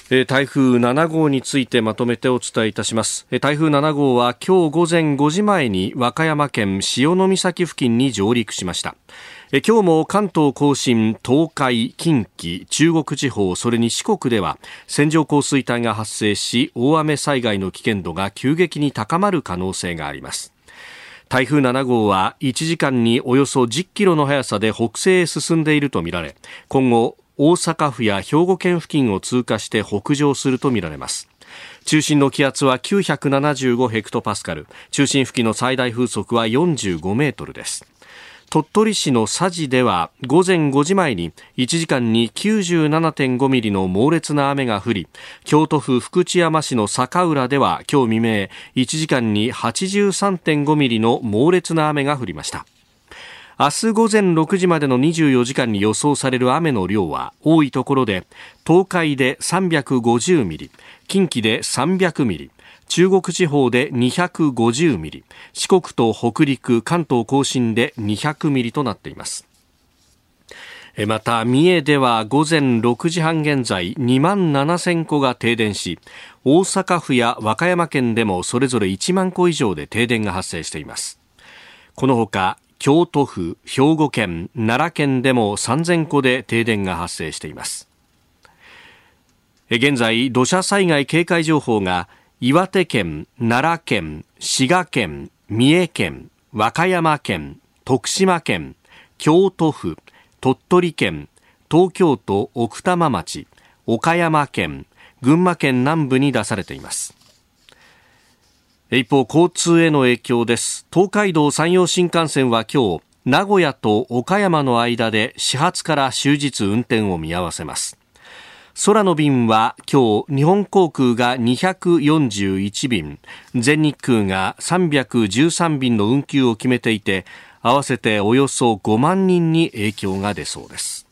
S1: 台風7号についてまとめてお伝えいたします。台風7号は今日午前5時前に和歌山県潮岬付近に上陸しました。今日も関東甲信、東海、近畿、中国地方、それに四国では線状降水帯が発生し大雨災害の危険度が急激に高まる可能性があります。台風7号は1時間におよそ10キロの速さで北西へ進んでいるとみられ今後大阪府や兵庫県付近を通過して北上するとみられます。中心の気圧は975ヘクトパスカル。中心付近の最大風速は45メートルです。鳥取市の佐治では午前5時前に1時間に97.5ミリの猛烈な雨が降り京都府福知山市の坂浦では今日未明1時間に83.5ミリの猛烈な雨が降りました。明日午前6時までの24時間に予想される雨の量は多いところで東海で350ミリ近畿で300ミリ中国地方で250ミリ四国と北陸関東甲信で200ミリとなっています。また三重では午前6時半現在2万7000戸が停電し大阪府や和歌山県でもそれぞれ1万戸以上で停電が発生しています。このほか京都府兵庫県奈良県でも3000戸で停電が発生しています現在土砂災害警戒情報が岩手県、奈良県、滋賀県、三重県、和歌山県、徳島県、京都府、鳥取県、東京都奥多摩町、岡山県、群馬県南部に出されています。一方、交通への影響です。東海道山陽新幹線は今日、名古屋と岡山の間で始発から終日運転を見合わせます。空の便は今日日本航空が241便全日空が313便の運休を決めていて合わせておよそ5万人に影響が出そうです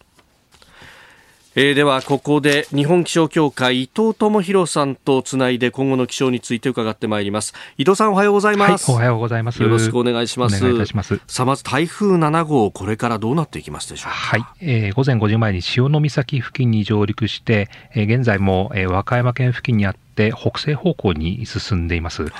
S1: えー、ではここで日本気象協会伊藤智博さんとつないで今後の気象について伺ってまいります。伊藤さんおはようございます、
S5: はい、おはようございます。
S1: よろしくお願いします。
S5: お願いいたします。
S1: さあまず台風7号これからどうなっていきますでしょうか？
S5: はい、えー、午前5時前に潮岬付近に上陸して、えー、現在も、えー、和歌山県付近にあって北西方向に進んでいます、はい、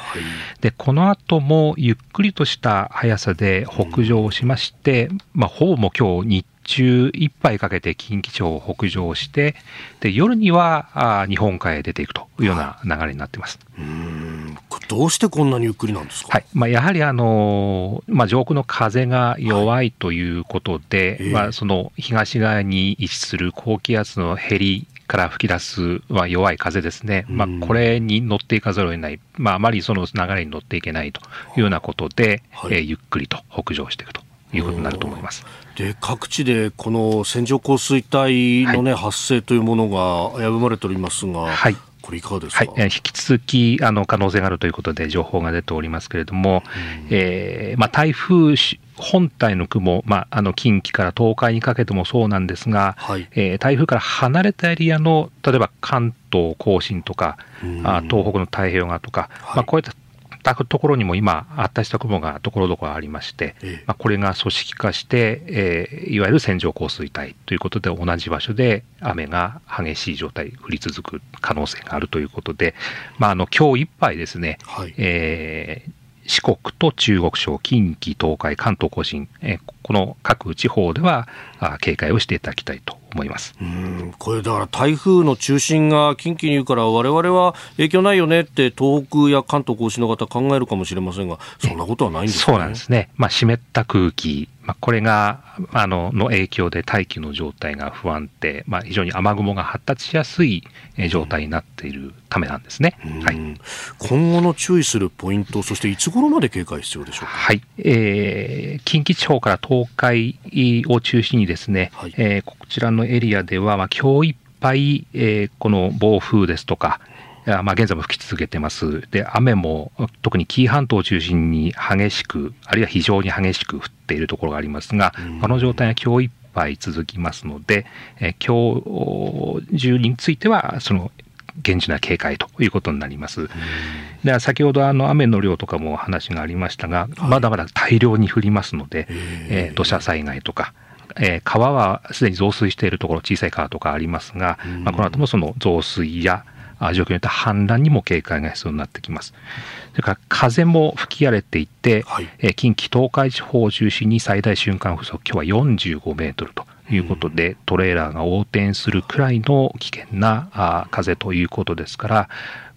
S5: でこの後もゆっくりとした速さで北上しまして、うん、まあ、ほぼも今日日中いっぱいかけて近畿地方を北上して、で夜にはあ日本海へ出ていくというような流れになっています。
S1: うん。どうしてこんなにゆっくりなんですか、
S5: はい。まあ、やはり、あのまあ、上空の風が弱いということで、はいまあ、その東側に位置する高気圧の減りから吹き出すは弱い風ですね、まあ、これに乗っていかざるを得ない、まあ、あまりその流れに乗っていけないというようなことで、はい、えー、ゆっくりと北上していくということになると思います。
S1: で各地でこの線状降水帯のね、はい、発生というものが危ぶまれておりますが、はい、これいかがですか、
S5: はい、引き続きあの可能性があるということで情報が出ておりますけれども、えーまあ、台風本体の雲、まあ、あの近畿から東海にかけてもそうなんですが、はい、えー、台風から離れたエリアの例えば関東甲信とか、あ東北の太平洋側とか、はい、まあ、こういったったところにも今、発達した雲がところどころありまして、ええ、まあ、これが組織化して、えー、いわゆる線状降水帯ということで、同じ場所で雨が激しい状態、降り続く可能性があるということで、まあ、あの今日いっぱいですね、はい、えー四国と中国省、近畿、東海、関東甲信、えこの各地方では警戒をしていただきたいと思います。
S1: うんこれだから台風の中心が近畿にいるから我々は影響ないよねって東北や関東甲信の方考えるかもしれませんがそんなことはないんですか、
S5: ね、そうなんですね、まあ、湿った空気まあ、これがあのの影響で大気の状態が不安定、まあ、非常に雨雲が発達しやすい状態になっているためなんですね、はい、
S1: 今後の注意するポイント、そしていつ頃まで警戒必要でしょうか、
S5: はい。えー、近畿地方から東海を中心にですね、はい、えー、こちらのエリアでは、まあ、今日いっぱい、えー、この暴風ですとか、まあ、現在も吹き続けてます。で、雨も特に紀伊半島を中心に激しく、あるいは非常に激しく降っているところがありますが、この状態は今日いっぱい続きますので、え今日中については、その厳重な警戒ということになります。で先ほどあの雨の量とかも話がありましたが、まだまだ大量に降りますので、えー、土砂災害とか、えー、川はすでに増水しているところ、小さい川とかありますが、まあ、この後もその増水や状況によって氾濫にも警戒が必要になってきます。それから風も吹き荒れていて、はい、え近畿、東海地方を中心に最大瞬間風速、今日は45メートルということで、うん、トレーラーが横転するくらいの危険なあ風ということですから、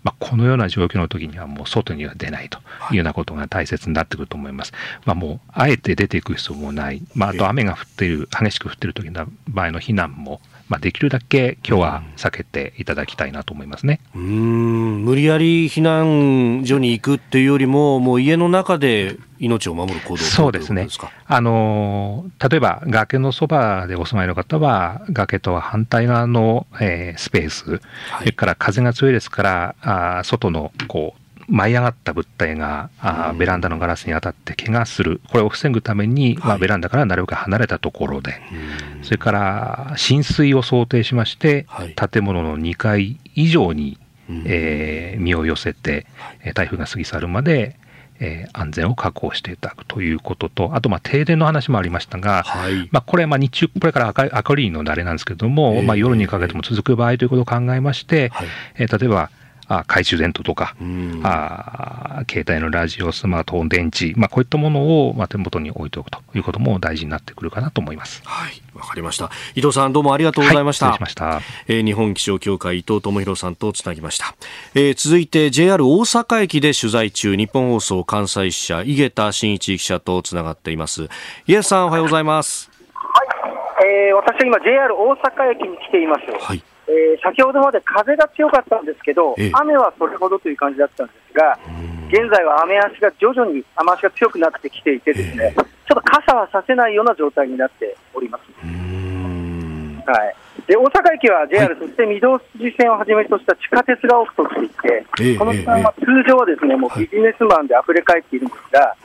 S5: まあ、このような状況の時にはもう外には出ないというようなことが大切になってくると思います。まあ、もうあえて出ていく必要もない、まあ、あと雨が降っている、激しく降っている時の場合の避難も、まあ、できるだけ今日は避けていただきたいなと思いますね。
S1: うん。無理やり避難所に行くっていうよりも、もう家の中で命を守る行動
S5: そうですね。あの例えば崖のそばでお住まいの方は、崖とは反対側の、えー、スペース、はい、それから風が強いですから、あ外のこう舞い上がった物体が、あベランダのガラスに当たって怪我する、これを防ぐために、まあ、ベランダからなるべく離れたところで、それから浸水を想定しまして、建物の2階以上に、えー、身を寄せて、台風が過ぎ去るまで、えー、安全を確保していただくということと、あとまあ停電の話もありましたが、はい、まあ、これはまあ日中、これから明るいの慣れなんですけれども、えー、まあ、夜にかけても続く場合ということを考えまして、はい、えー、例えば、あ懐中電灯とか、あ携帯のラジオ、スマートフォン、電池、まあ、こういったものを、まあ、手元に置いておくということも大事になってくるかなと思います。
S1: はい、わかりました。伊藤さん、どうもありがとうございました。
S5: はい、しました。
S1: えー、日本気象協会伊藤智博さんとつなぎました。えー、続いて JR 大阪駅で取材中、日本放送関西支社井桁真一記者とつながっています。井桁さん、おはようございます。
S6: はい、えー、私は今 JR 大阪駅に来ています。はい。えー、先ほどまで風が強かったんですけど、雨はそれほどという感じだったんですが、現在は雨足が徐々に雨足が強くなってきていて、ですね、ちょっと傘はさせないような状態になっております。はいで大阪駅は JR、はい、そして御堂筋線をはじめとした地下鉄が多く通っていて、えー、この時間は通常はですね、もうビジネスマンで溢れ返っているんですが、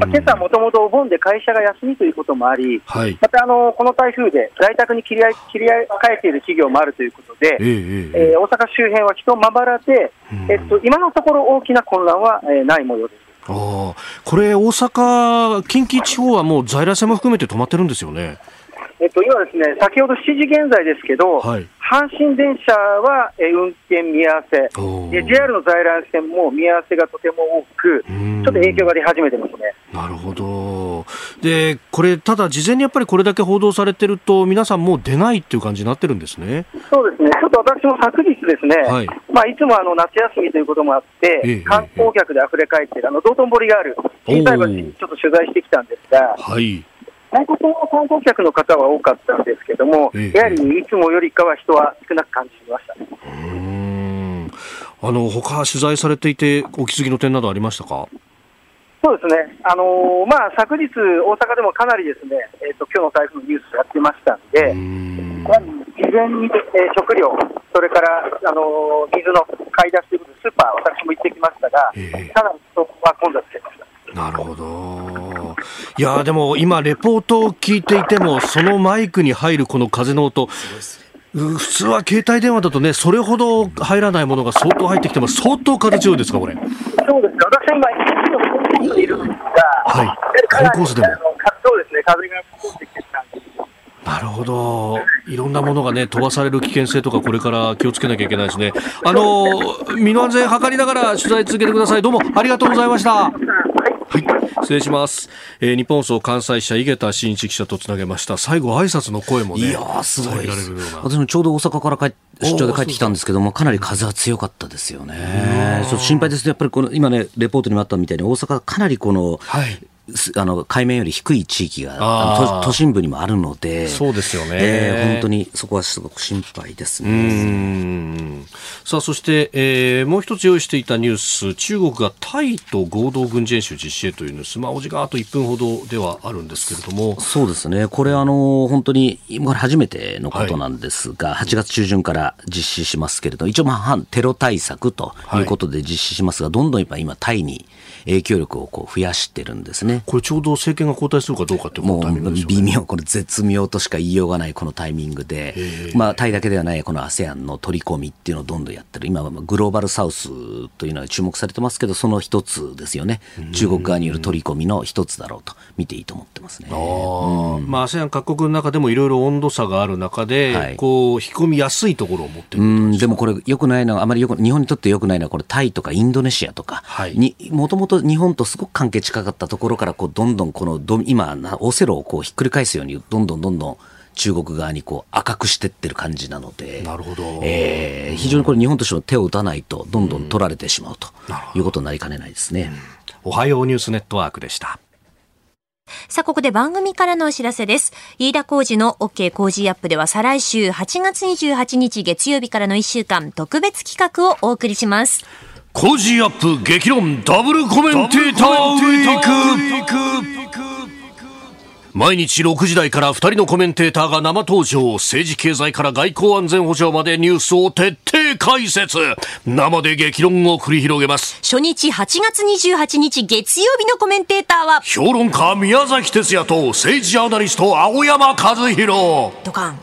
S6: まあ、今朝はもともとお盆で会社が休みということもあり、はい、またあのこの台風で在宅に切り切り替えている企業もあるということで、えー、えー、大阪周辺は人まばらで、えっと、今のところ大きな混乱は、えー、ない模様です。
S1: あこれ、大阪、近畿地方はもう在来線も含めて止まってるんですよね。
S6: えっと、今ですね、先ほど7時現在ですけど、はい、阪神電車は、え運転見合わせ、JR の在来線も見合わせがとても多く、ちょっと影響が出始めてますね。
S1: なるほど。で、これ、ただ、事前にやっぱりこれだけ報道されてると、皆さんもう出ないっていう感じになってるんですね。
S6: そうですね。ちょっと私も昨日ですね、はい、まあ、いつもあの夏休みということもあって、ええ、観光客で溢れ返っている、あの、道頓堀がある小さい場所にちょっと取材してきたんですが、はい。外国の観光客の方は多かったんですけども、ええ、やはりいつもよりかは人は少なく感じましたね。うん
S1: あの他取材されていて、お気づきの点などありましたか？
S6: そうですね、あのー、まあ、昨日、大阪でもかなりですね、えーと、今日の台風のニュースやってましたんで、ん事前に、えー、食料、それから、あのー、水の買い出しということで、スーパー、私も行ってきましたが、えー、かなりそこは混雑してました。
S1: なるほど。いやでも今、レポートを聞いていても、そのマイクに入るこの風の音、普通は携帯電話だとね、それほど入らないものが相当入ってきてます、相当風強いですか、これ。
S6: そうですか、私は今、一部のコンコースにいるんですが、
S1: はい、コンコースでも。
S6: そうですね、風が吹こてきてたんです。
S1: なるほど。いろんなものがね、飛ばされる危険性とか、これから気をつけなきゃいけないですね。あの、身の安全図りながら取材続けてください。どうもありがとうございました。はい、失礼します。えー、日本放送関西社井桁真一記者とつなげました。最後挨拶の声もね、
S4: いやすごい。私もちょうど大阪から帰出張で帰ってきたんですけども、かなり風は強かったですよね。ちょっと心配です。やっぱりこの今ねレポートにもあったみたいに大阪かなりこの、はいあの海面より低い地域が都心部にもあるので、
S1: そうですよね、
S4: えー、本当にそこはすごく心配ですね。
S1: さあ、そして、えー、もう一つ用意していたニュース、中国がタイと合同軍事演習実施へというニュース、まあ、お時間あと1分ほどではあるんですけれども、
S4: そうですね、これ、あの本当に今初めてのことなんですが、はい、8月中旬から実施しますけれど、一応、まあ、反テロ対策ということで実施しますが、はい、どんどん今、タイに影響力をこう増やしてるんですね。ね。
S1: これちょうど政権が交代するかどうかっていうも
S4: う微妙、これ絶妙としか言いようがないこのタイミングで、まあタイだけではないこの ASEAN の取り込みっていうのをどんどんやってる。今はグローバルサウスというのは注目されてますけど、その一つですよね。中国側による取り込みの一つだろうと見ていいと思ってますね。
S1: あまあ ASEAN 各国の中でもいろいろ温度差がある中で、はい、こう引き込みやすいところを持ってる
S4: うんでもこれよくないのはあまりよく日本にとってよくないのはこれタイとかインドネシアとかにもともと日本とすごく関係近かったところからこうどんどんこのど今オセロをこうひっくり返すようにどんどんどんどん中国側にこう赤くしてってる感じなので、
S1: なるほど
S4: えー、非常にこれ、日本としても手を打たないと、どんどん取られてしまうということになりかねないですね。
S1: おはようニュースネットワークでした。
S2: さあ、ここで番組からのお知らせです。飯田浩二の OK 工事アップでは再来週8月28日月曜日からの1週間特別企画をお送りします。
S1: 工事アップ激論ダブルコメンテーターウィーク。毎日6時台から2人のコメンテーターが生登場政治経済から外交安全保障までニュースを徹底解説。生で激論を繰り広げます。
S2: 初日8月28日月曜日のコメンテーターは
S1: 評論家宮崎哲也と政治ジャーナリスト青山和弘。
S2: ドカン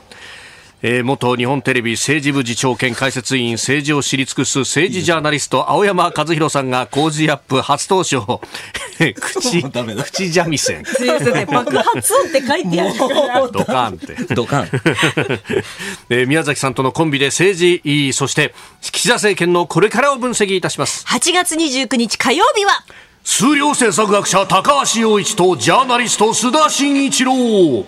S1: えー、元日本テレビ政治部次長兼解説員政治を知り尽くす政治ジャーナリスト青山和弘さんが工事アップ初登場。口 口三味線。
S2: すいません爆発音って書いてあるから。
S1: ドカンって。
S4: ドカン、
S1: えー、宮崎さんとのコンビで政治そして岸田政権のこれからを分析いたします。
S2: 8月29日火曜日は
S1: 数量政策学者高橋洋一とジャーナリスト須田慎一郎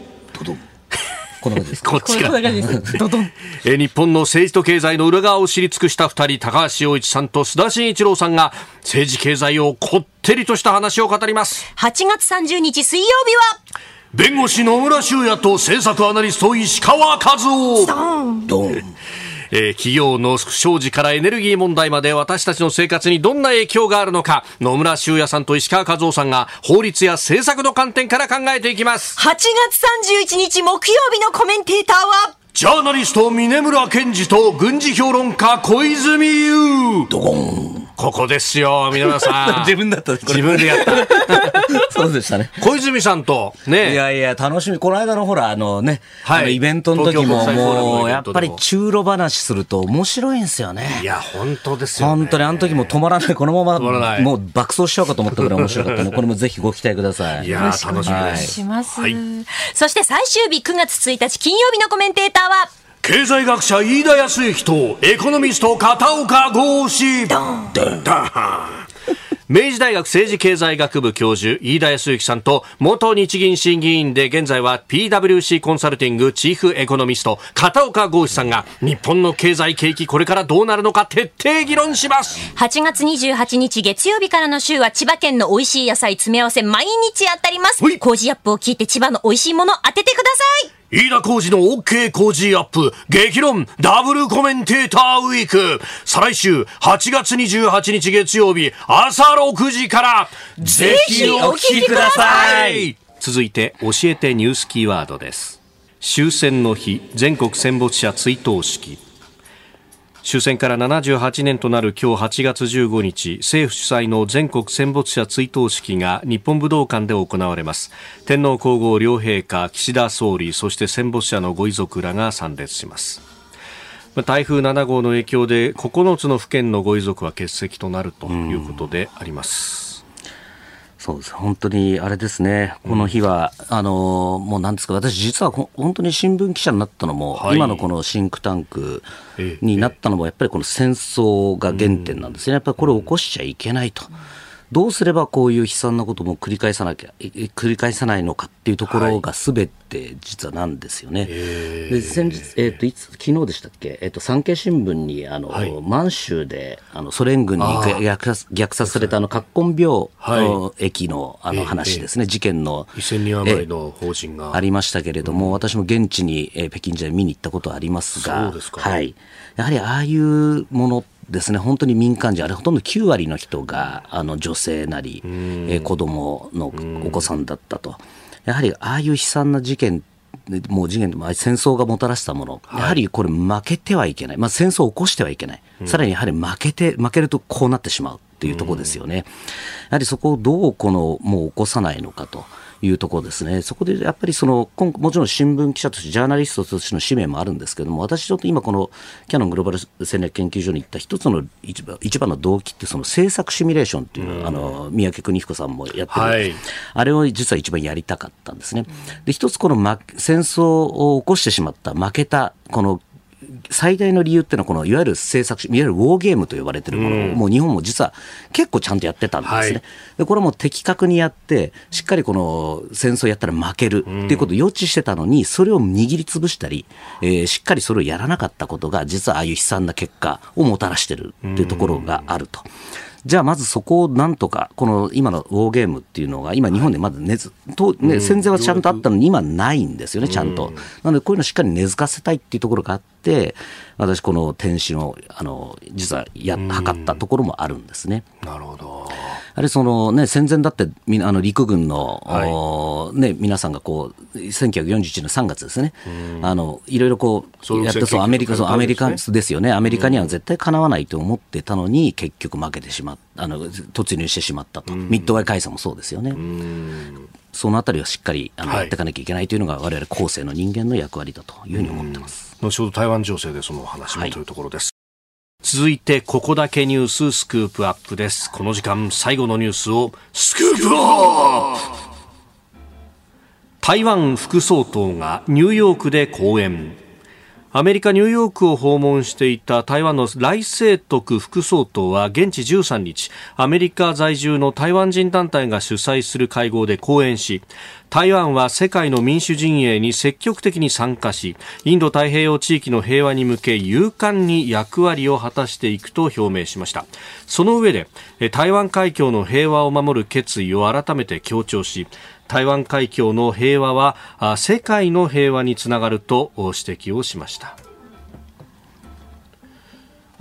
S4: こんな感じです。
S1: こっちか。え日本の政治と経済の裏側を知り尽くした二人、高橋洋一さんと須田慎一郎さんが、政治経済をこってりとした話を語ります。
S2: 8月30日水曜日は、
S1: 弁護士野村修也と政策アナリスト石川和夫。
S4: ドン。
S1: えー、企業の不祥事からエネルギー問題まで私たちの生活にどんな影響があるのか。野村修也さんと石川和夫さんが法律や政策の観点から考えていきます。
S2: 8月31日木曜日のコメンテーターは？
S1: ジャーナリスト峰村健二と軍事評論家小泉悠
S4: ドゴン
S1: ここですよ、皆村さ
S4: ん。自分だった
S1: 自分でやった。
S4: そうでしたね。
S1: 小泉さんと、ね。
S4: いやいや、楽しみ。この間のほら、あのね、はい、あのイベントの時も、もう、やっぱり中路話すると面白いんですよね。
S1: いや、本当ですよ、
S4: ね。本当に、あの時も止まらない。このまま、もう爆走しちゃうかと思ったぐらい面白かったので、これもぜひご期待ください。
S1: いや、楽しみです。お願い
S2: します。はい、そして最終日9月1日金曜日のコメンテーターは、
S1: 経済学者飯田康之とエコノミスト片岡剛志。明治大学政治経済学部教授飯田康之さんと元日銀審議員で現在は PWC コンサルティングチーフエコノミスト片岡剛志さんが日本の経済景気これからどうなるのか徹底議論します。
S2: 8月28日月曜日からの週は千葉県の美味しい野菜詰め合わせ毎日当たります。工事アップを聞いて千葉の美味しいもの当ててください
S1: 飯田浩二の OK 工事アップ。激論。ダブルコメンテーターウィーク。再来週8月28日月曜日朝6時から。ぜひお聞きください。続いて教えてニュースキーワードです。終戦の日全国戦没者追悼式。終戦から78年となる今日8月15日政府主催の全国戦没者追悼式が日本武道館で行われます。天皇皇后両陛下岸田総理そして戦没者のご遺族らが参列します。台風7号の影響で9つの府県のご遺族は欠席となるということであります、
S4: そうです。本当にあれですね、この日は、うん、あのもうなんですか、私、実は本当に新聞記者になったのも、はい、今のこのシンクタンクになったのも、やっぱりこの戦争が原点なんですね、やっぱりこれを起こしちゃいけないと。どうすればこういう悲惨なことも繰り返さなきゃ、繰り返さないのかっていうところがすべて実はなんですよね。はい、で先日、えっ、ー、と、いつ、昨日でしたっけ、えっ、ー、と、産経新聞に、あの、はい、満州で、あの、ソ連軍に虐殺虐殺されたあの、葛根病駅の、あの話ですね、事件の。
S1: 1000人余りの方針が。
S4: ありましたけれども、うん、私も現地に、えー、北京時代見に行ったことありますが、はい。やはりああいうものですね本当に民間人あれほとんど9割の人があの女性なり、えー、子供のお子さんだったとやはりああいう悲惨な事件っもう次元でも戦争がもたらしたもの、やはりこれ負けてはいけない。まあ戦争を起こしてはいけない。さらにやはり負けて、負けるとこうなってしまうっていうところですよね。やはりそこをどうこの、もう起こさないのかと。いうところですね、そこでやっぱりそのもちろん新聞記者として、ジャーナリストとしての使命もあるんですけれども、私、ちょっと今、このキャノングローバル戦略研究所に行った一つの一番一番の動機って、その政策シミュレーションっていうの、あの三宅邦彦さんもやってる、はい、あれを実は一番やりたかったんですね。で一つこの、ま、戦争を起こしてしまった、負けた、この最大の理由っていうのは、このいわゆる政策、いわゆるウォーゲームと呼ばれてるものを、うん、もう日本も実は結構ちゃんとやってたんですね。はい、でこれも的確にやって、しっかりこの戦争やったら負けるっていうことを予知してたのに、それを握りつぶしたり、えー、しっかりそれをやらなかったことが、実はああいう悲惨な結果をもたらしてるっていうところがあると。じゃあまずそこをなんとか、この今のウォーゲームっていうのが、今、日本でまだ根ず、とね、戦前はちゃんとあったのに、今ないんですよね、ちゃんと。なので、こういうのをしっかり根付かせたいっていうところがあって、私、この転身を、あの、実はや、図ったところもあるんですね。
S1: なるほど。
S4: あれその、ね、戦前だってみあの陸軍の、はい、ね、皆さんがこう1941年3月ですね、あのいろいろこうやってそうアメリカそうアメリカですよね、アメリカには絶対かなわないと思ってたのに、結局負けてしまったあの突入してしまったと、ミッドウェイ解散もそうですよね。そのあたりはしっかりあの、やっていかなきゃいけないというのが、われわれ後世の人間の役割だというふうに思ってます。
S1: 後ほど台湾情勢でその話もというところです。続いてここだけニューススクープアップです。この時間最後のニュースをスクープアップ。台湾副総統がニューヨークで講演アメリカ・ニューヨークを訪問していた台湾の来清徳副総統は現地13日アメリカ在住の台湾人団体が主催する会合で講演し台湾は世界の民主陣営に積極的に参加しインド太平洋地域の平和に向け勇敢に役割を果たしていくと表明しました。その上で台湾海峡の平和を守る決意を改めて強調し台湾海峡の平和は世界の平和につながると指摘をしました。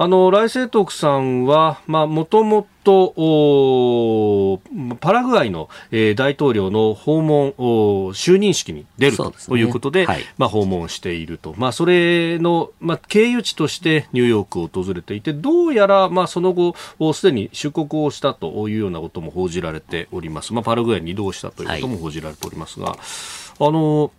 S1: あの来清徳さんはもともとパラグアイの、えー、大統領の訪問就任式に出るということで、ねはい、まあ、訪問していると、まあ、それの、まあ、経由地としてニューヨークを訪れていてどうやら、まあ、その後すでに出国をしたというようなことも報じられております、まあ、パラグアイに移動したということも報じられておりますが、はい、あの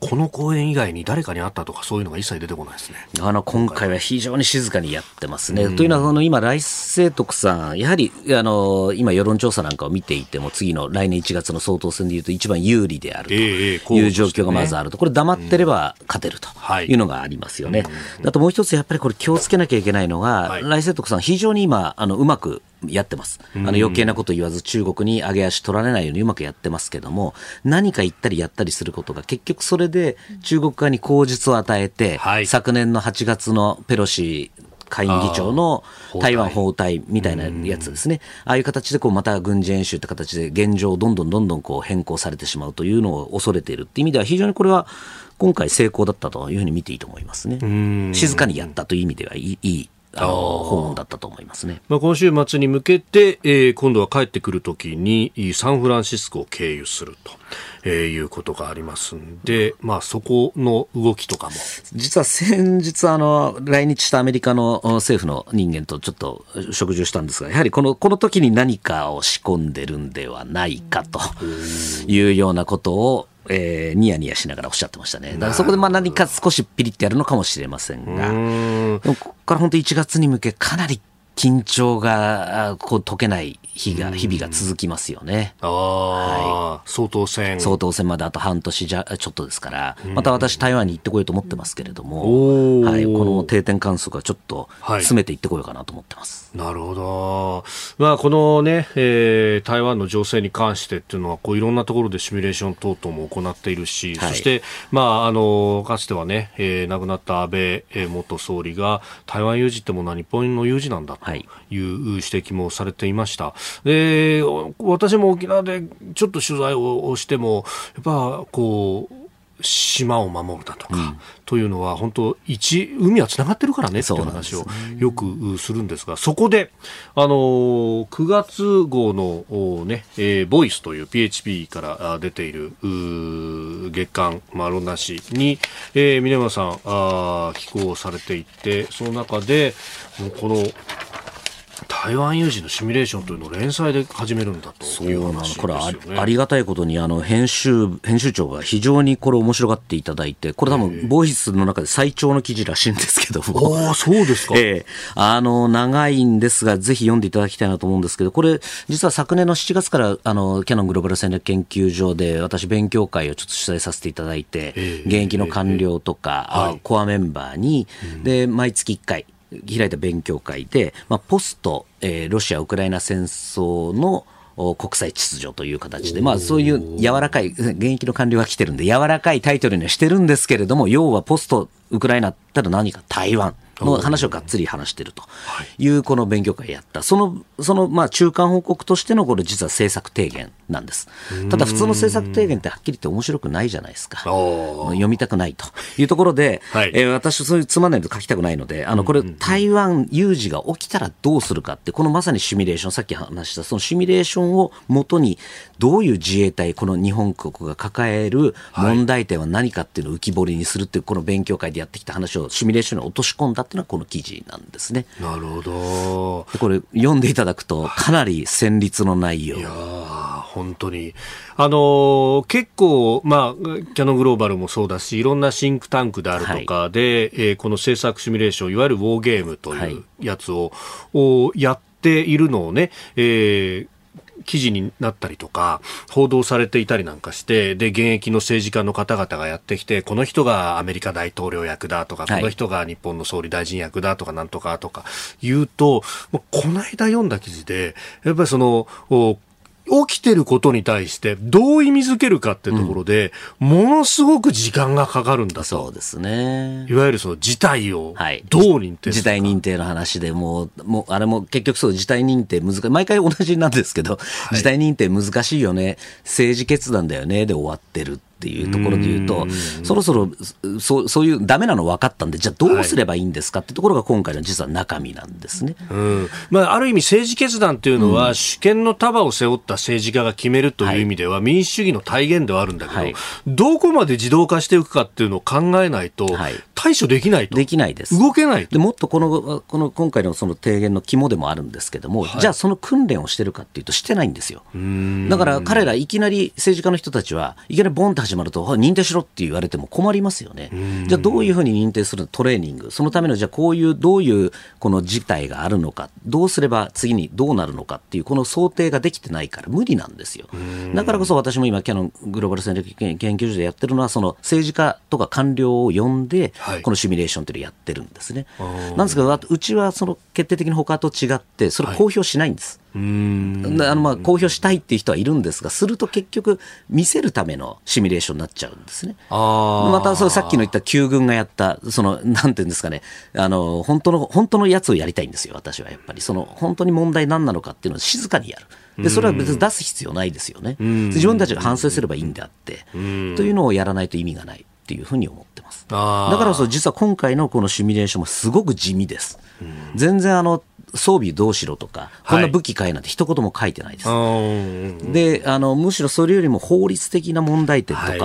S1: この公演以外に誰かに会ったとかそういうのが一切出てこないですね。
S4: あの今回は非常に静かにやってますね。というのは、の今、来清徳さん、やはりあの今、世論調査なんかを見ていても、次の来年1月の総統選でいうと、一番有利であるという状況がまずあると、これ、黙ってれば勝てるというのがありますよね。あともう一つ、やっぱりこれ、気をつけなきゃいけないのが、来清徳さん、非常に今、あのうまくやってます。あの余計なこと言わず中国に上げ足取られないようにうまくやってますけども、何か言ったりやったりすることが結局それで中国側に口実を与えて、はい、昨年の8月のペロシ下院議長の台湾包帯みたいなやつですね、ああいう形でこうまた軍事演習って形で現状をどんどんどんどんこう変更されてしまうというのを恐れているっていう意味では、非常にこれは今回成功だったというふうに見ていいと思いますね。静かにやったという意味ではいいあの訪問だったと思いますね、
S1: まあ、今週末に向けて、えー、今度は帰ってくるときにサンフランシスコを経由すると。えー、いうことがありますんで、まあ、そこの動きとかも
S4: 実は先日あの、来日したアメリカの政府の人間とちょっと食事をしたんですが、やはりこのこの時に何かを仕込んでるんではないかというようなことを、えー、ニヤニヤしながらおっしゃってましたね。だからそこでまあ何か少しピリッとやるのかもしれませんが、でもここから本当1月に向けかなり緊張がこう解けない日が、日々が続きますよね。
S1: ああ、はい、総統選。
S4: 総統選まであと半年じゃちょっとですから、また私台湾に行ってこようと思ってますけれども、はい、この定点観測はちょっと詰めていってこようかなと思ってます。
S1: はい、なるほど。まあ、このね、えー、台湾の情勢に関してっていうのは、こういろんなところでシミュレーション等々も行っているし、はい、そして、まあ、あの、かつてはね、えー、亡くなった安倍元総理が、台湾有事ってものは日本の有事なんだという指摘もされていました。で私も沖縄でちょっと取材をしてもやっぱこう島を守るだとか、うん、というのは本当一海はつながってるからねっていう話をよくするんですがそこであの9月号のね、えー、ボイスという PHP から出ている月間、まあ、ロンダン市に、えー、峰山さんあ寄港されていてその中でこの台湾有事のシミュレーションというのを連載で始めるんだという話、
S4: ね、これあありがたいことにあの編集編集長が非常にこれ面白がっていただいてこれ多分ボイスの中で最長の記事らしいんですけど
S1: も。あそうですか、
S4: ええ。あの長いんですがぜひ読んでいただきたいなと思うんですけどこれ実は昨年の7月からあのキャノングローバル戦略研究所で私勉強会をちょっと取材させていただいて、現役の官僚とか、コアメンバーに、で毎月1回開いた勉強会で、まあ、ポスト、えー、ロシア・ウクライナ戦争の国際秩序という形で、まあ、そういう柔らかい、現役の官僚が来てるんで、柔らかいタイトルにはしてるんですけれども、要はポストウクライナったら何か台湾。の話をがっつり話していると。い。うこの勉強会やった、そのそのまあ中間報告としてのこれ、実は政策提言なんです。ただ、普通の政策提言ってはっきり言って面白くないじゃないですか、読みたくないというところで、はい、えー、私、そういうつまんないと書きたくないので、あのこれ、台湾有事が起きたらどうするかって、このまさにシミュレーション、さっき話した、そのシミュレーションをもとに、どういう自衛隊、この日本国が抱える問題点は何かっていうのを浮き彫りにするっていう、この勉強会でやってきた話をシミュレーションに落とし込んだっていうのは、この記事なんですね。
S1: なるほど。
S4: これ、読んでいただくと、かなり戦慄の内容。
S1: いや本当に。あのー、結構、まあ、キャノングローバルもそうだし、いろんなシンクタンクであるとかで、はい、えー、この制作シミュレーション、いわゆるウォーゲームというやつを、はい、やっているのをね、えー、記事になったりとか、報道されていたりなんかして、で、現役の政治家の方々がやってきて、この人がアメリカ大統領役だとか、この人が日本の総理大臣役だとか、なんとかとか言うと、この間読んだ記事で、やっぱりその、起きてることに対してどう意味づけるかってところで、うん、ものすごく時間がかかるんだと。
S4: そうですね。
S1: いわゆるその事態をどう認定
S4: するか、はい、事態認定の話でもう、もうあれも結局そう事態認定難しい。毎回同じなんですけど、はい、事態認定難しいよね。政治決断だよね。で終わってる。っていうところで言うと、そろそろそうそういうダメなの分かったんで、じゃあどうすればいいんですか？ってところが今回の実は中身なんですね、
S1: うん。まあ、ある意味、政治決断というのは、うん、主権の束を背負った政治家が決めるという意味では、民主主義の体現ではあるんだけど、はい、どこまで自動化していくかっていうのを考えないと、対処できないと。
S4: できないです。
S1: 動けない
S4: でもっとこのこの今回のその提言の肝でもあるんですけども、はい、じゃあその訓練をしてるかっていうと、してないんですよ。だから彼ら、いきなり政治家の人たちは、いきなりボンって始まると、認定しろって言われても困りますよね。じゃあどういうふうに認定するトレーニング、そのためのじゃあこういうどういうこの事態があるのか、どうすれば次にどうなるのかっていうこの想定ができてないから無理なんですよ。だからこそ私も今キャノングローバル戦略研究所でやってるのはその政治家とか官僚を呼んでこのシミュレーションっていうのをやってるんですね。なんですけどうちはその決定的に他と違ってそれ公表しないんです。はいうん。あのまあ公表したいっていう人はいるんですが、すると結局、見せるためのシミュレーションになっちゃうんですね。またそさっきの言った旧軍がやった、そのなんていうんですかね、あの本当の本当のやつをやりたいんですよ、私は。やっぱり、その本当に問題何なのかっていうのを静かにやる。でそれは別に出す必要ないですよね。自分たちが反省すればいいんであって、というのをやらないと意味がないっていうふうに思ってます。だからこそ実は今回のこのシミュレーションもすごく地味です。全然あの装備どうしろとか、こんな武器買えなんて一言も書いてないです。はい、であのむしろそれよりも法律的な問題点とか、はい、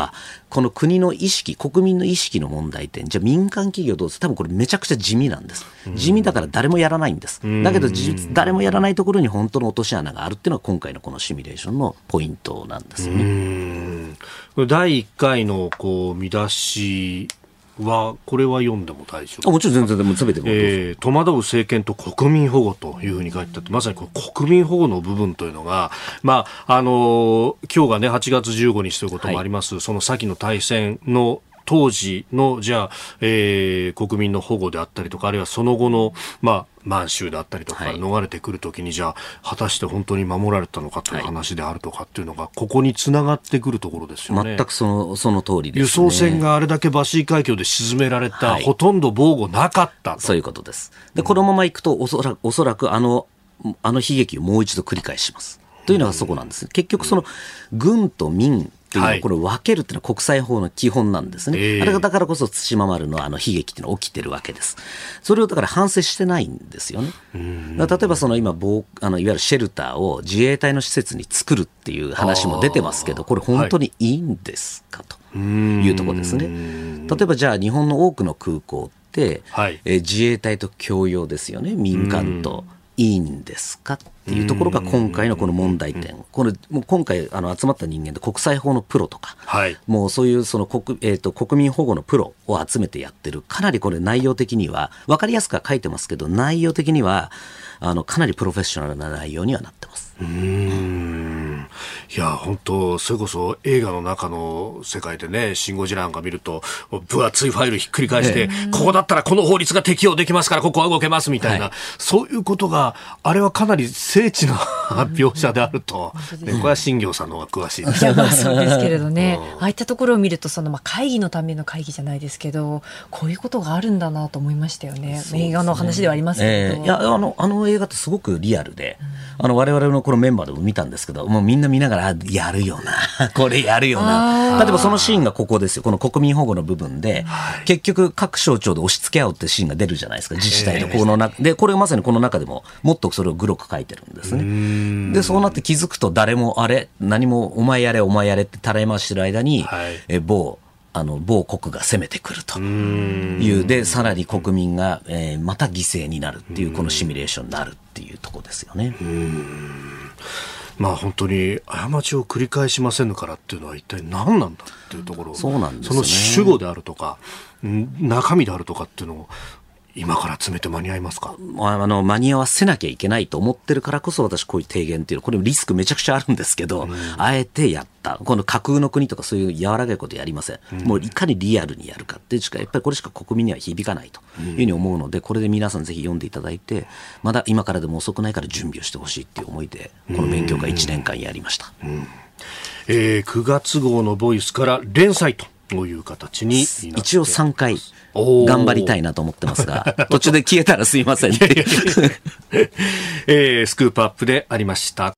S4: この国の意識、国民の意識の問題点、じゃあ民間企業どうす多分これめちゃくちゃ地味なんです。地味だから誰もやらないんです。だけど誰もやらないところに本当の落とし穴があるっていうのは今回のこのシミュレーションのポイントなんですね。
S1: 第1回のこう見出しは、これは読んでも大丈夫。
S4: もちろん全然でも全て
S1: えー、戸惑う政権と国民保護というふうに書いてあって、まさにこ国民保護の部分というのが、まあ、あのー、今日がね、8月15日ということもあります、はい、その先の大戦の当時の、じゃあ、えー、国民の保護であったりとか、あるいはその後の、まあ、満州であったりとか、逃れてくるときに、じゃあ、果たして本当に守られたのかという話であるとかっていうのが、ここにつながってくるところですよ
S4: ね。全くその、その通りです、
S1: ね、輸送船があれだけバシー海峡で沈められた、はい、ほとんど防護なかった
S4: そういうことです。で、このままいくと、おそらく、おそらくあの、あの悲劇をもう一度繰り返します。というのがそこなんです。結局その軍と民っていうのは、これ分けるっていうのは国際法の基本なんですね。あれがだからこそ対馬丸のあの悲劇っていうのは起きてるわけです。それをだから反省してないんですよね。例えばその今あのいわゆるシェルターを自衛隊の施設に作るっていう話も出てますけど、これ本当にいいんですか？と。いうところですね。例えばじゃあ日本の多くの空港って、はい、え自衛隊と共用ですよね民間と。いいんですか？っていうところが今回のこの問題点、これもう今回あの集まった人間で国際法のプロとか、はい、もうそういうその国,、えーと、国民保護のプロを集めてやってる、かなりこれ内容的には、分かりやすくは書いてますけど、内容的にはあのかなりプロフェッショナルな内容にはなってます。うん
S1: いや本当それこそ映画の中の世界でね「シン・ゴジラ」なんか見ると分厚いファイルひっくり返して、ここだったらこの法律が適用できますからここは動けますみたいな、はい、そういうことがあれはかなり精緻な描写であると、ね、これは新業さんの方が詳しいです。
S2: いやまあそうですけれどね、うん、ああいったところを見るとその、まあ、会議のための会議じゃないですけどこういうことがあるんだなと思いましたよね、ね、映画の話ではありますけど、えー、いや
S4: あのあの映画ってすごくリアルで、うん、あの我々のこのメンバーでも見たんですけどもうみんな見ながらやるよな。これやるよな。例えばそのシーンがここですよ。この国民保護の部分で、はい、結局各省庁で押し付け合うってシーンが出るじゃないですか。自治体でこの中でこれまさにこの中でももっとそれをグロく書いてるんですね。でそうなって気づくと誰もあれ何もお前やれお前やれってたらい回してる間に、はい、え某あの某国が攻めてくると。いう。でさらに国民が、えー、また犠牲になるっていうこのシミュレーションになるっていうところですよね。
S1: まあ本当に過ちを繰り返しませんからっていうのは一体何なんだっていうところ
S4: そうなんです、ね、
S1: その主語であるとか中身であるとかっていうのを今から詰めて間に合いますか？
S4: あの間に合わせなきゃいけないと思ってるからこそ私こういう提言っていうのこれリスクめちゃくちゃあるんですけど、うん、あえてやった。この架空の国とかそういう柔らかいことやりません、うん、もういかにリアルにやるかっていうしかやっぱりこれしか国民には響かないと。いうふうに思うのでこれで皆さんぜひ読んでいただいてまだ今からでも遅くないから準備をしてほしいっていう思いでこの勉強会1年間やりました、うん。
S1: えー、9月号のボイスから連載とういう形に
S4: 一応3回頑張りたいなと思ってますが、途中で消えたらすいません
S1: えー、スクープアップでありました。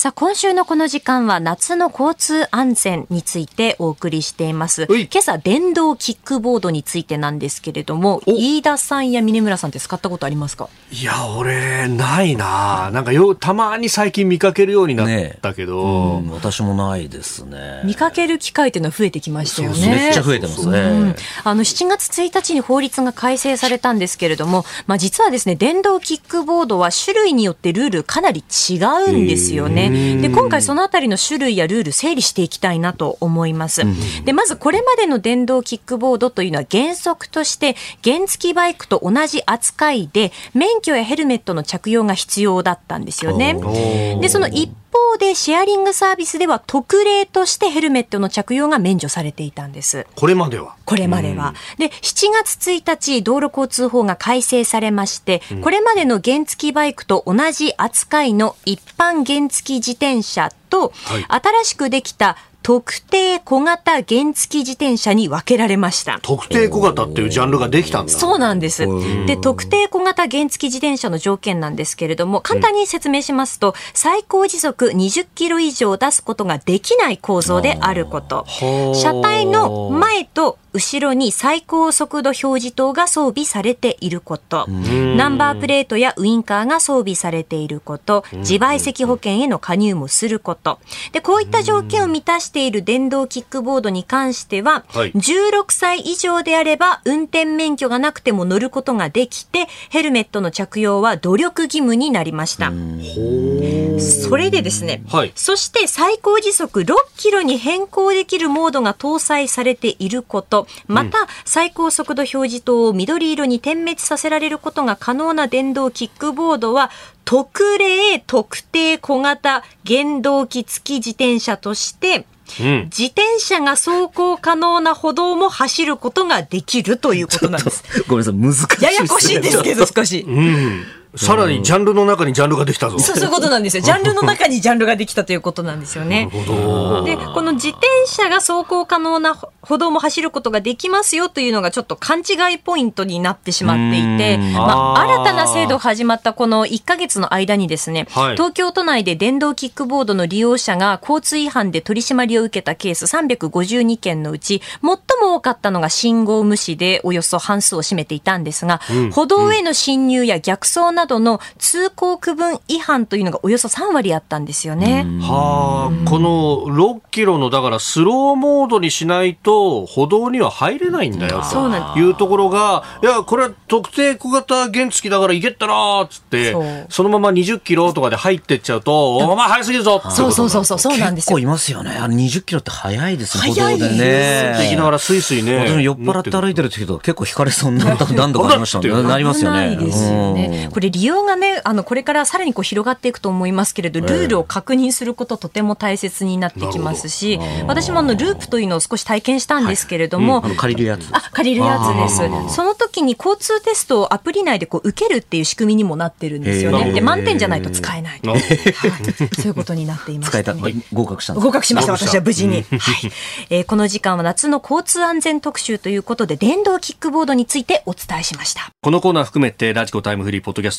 S2: さあ、今週のこの時間は夏の交通安全についてお送りしています。今朝、電動キックボードについてなんですけれども、飯田さんや峰村さんって使ったことありますか？
S1: いや、俺、ないななんかよ、たまに最近見かけるようになったけど、
S4: ね、私もないですね。
S2: 見かける機会っていうのは増えてきましたよね。
S4: めっちゃ増えてますね。うん、
S2: あの、7月1日に法律が改正されたんですけれども、まあ実はですね、電動キックボードは種類によってルールかなり違うんですよね。で今回そのあたりの種類やルール整理していきたいなと思います。でまずこれまでの電動キックボードというのは原則として原付バイクと同じ扱いで免許やヘルメットの着用が必要だったんですよね。でその一方でシェアリングサービスでは特例としてヘルメットの着用が免除されていたんです。
S1: これまでは？
S2: これまでは。で、7月1日道路交通法が改正されまして、これまでの原付バイクと同じ扱いの一般原付自転車と、はい、新しくできた特定小型原付自転車に分けられました。
S1: 特定小型っていうジャンルができたんだ。
S2: そうなんです。で、特定小型原付自転車の条件なんですけれども、簡単に説明しますと、最高時速20キロ以上出すことができない構造であること。車体の前と後ろに最高速度表示灯が装備されていること、ナンバープレートやウインカーが装備されていること、自賠責保険への加入もすること。で、こういった条件を満たしている電動キックボードに関しては、はい、16歳以上であれば運転免許がなくても乗ることができて、ヘルメットの着用は努力義務になりました。それでですね、はい、そして最高時速6キロに変更できるモードが搭載されていること、また、最高速度表示灯を緑色に点滅させられることが可能な電動キックボードは、特例特定小型原動機付き自転車として、うん、自転車が走行可能な歩道も走ることができるということなんです。
S4: ごめんなさい、難しい、
S2: ややこしいですけど、少し。うん
S1: さらにジャンルの中にジャンルができたぞ。
S2: そうそういうことなんですよ。ジャンルの中にジャンルができたということなんですよね。で、この自転車が走行可能な歩道も走ることができますよというのがちょっと勘違いポイントになってしまっていて、まあ、新たな制度が始まったこの1ヶ月の間にですね、はい、東京都内で電動キックボードの利用者が交通違反で取り締まりを受けたケース352件のうち、最も多かったのが信号無視でおよそ半数を占めていたんですが、うん、歩道への侵入や逆走などの通行区分違反というのがおよそ3割あったんですよね。
S1: はあ、この6キロのだからスローモードにしないとと歩道には入れないんだよというところが、いや、これは特定小型原付だから行けったらっつって、そのまま20キロとかで入ってっちゃうと、お前早すぎるぞ
S2: そうそうそうそう、そうなんです
S4: よ。結構いますよね。あの20キロって早いですね、
S2: 早いです
S1: ね。行きながらスイスイね。
S4: 私酔っ払って歩いてる時と結構引かれそうになった何度かありましたね。なりますよね。
S2: ですよね。これ利用がね、あの、これからさらにこう広がっていくと思いますけれど、ルールを確認することとても大切になってきますし、私もあの、ループというのを少し体験したんですけれども、
S4: うん、借りるやつ。
S2: あ借りるやつです。その時に交通テストをアプリ内でこう受けるっていう仕組みにもなってるんですよね。で満点じゃないと使えない、はい、そういうことになっています、
S4: ね、使えた。合格した
S2: 合格しました私は無事に、はい。えー、この時間は夏の交通安全特集ということで電動キックボードについてお伝えしました。
S1: このコーナー含めて radiko タイムフリーポッドキャス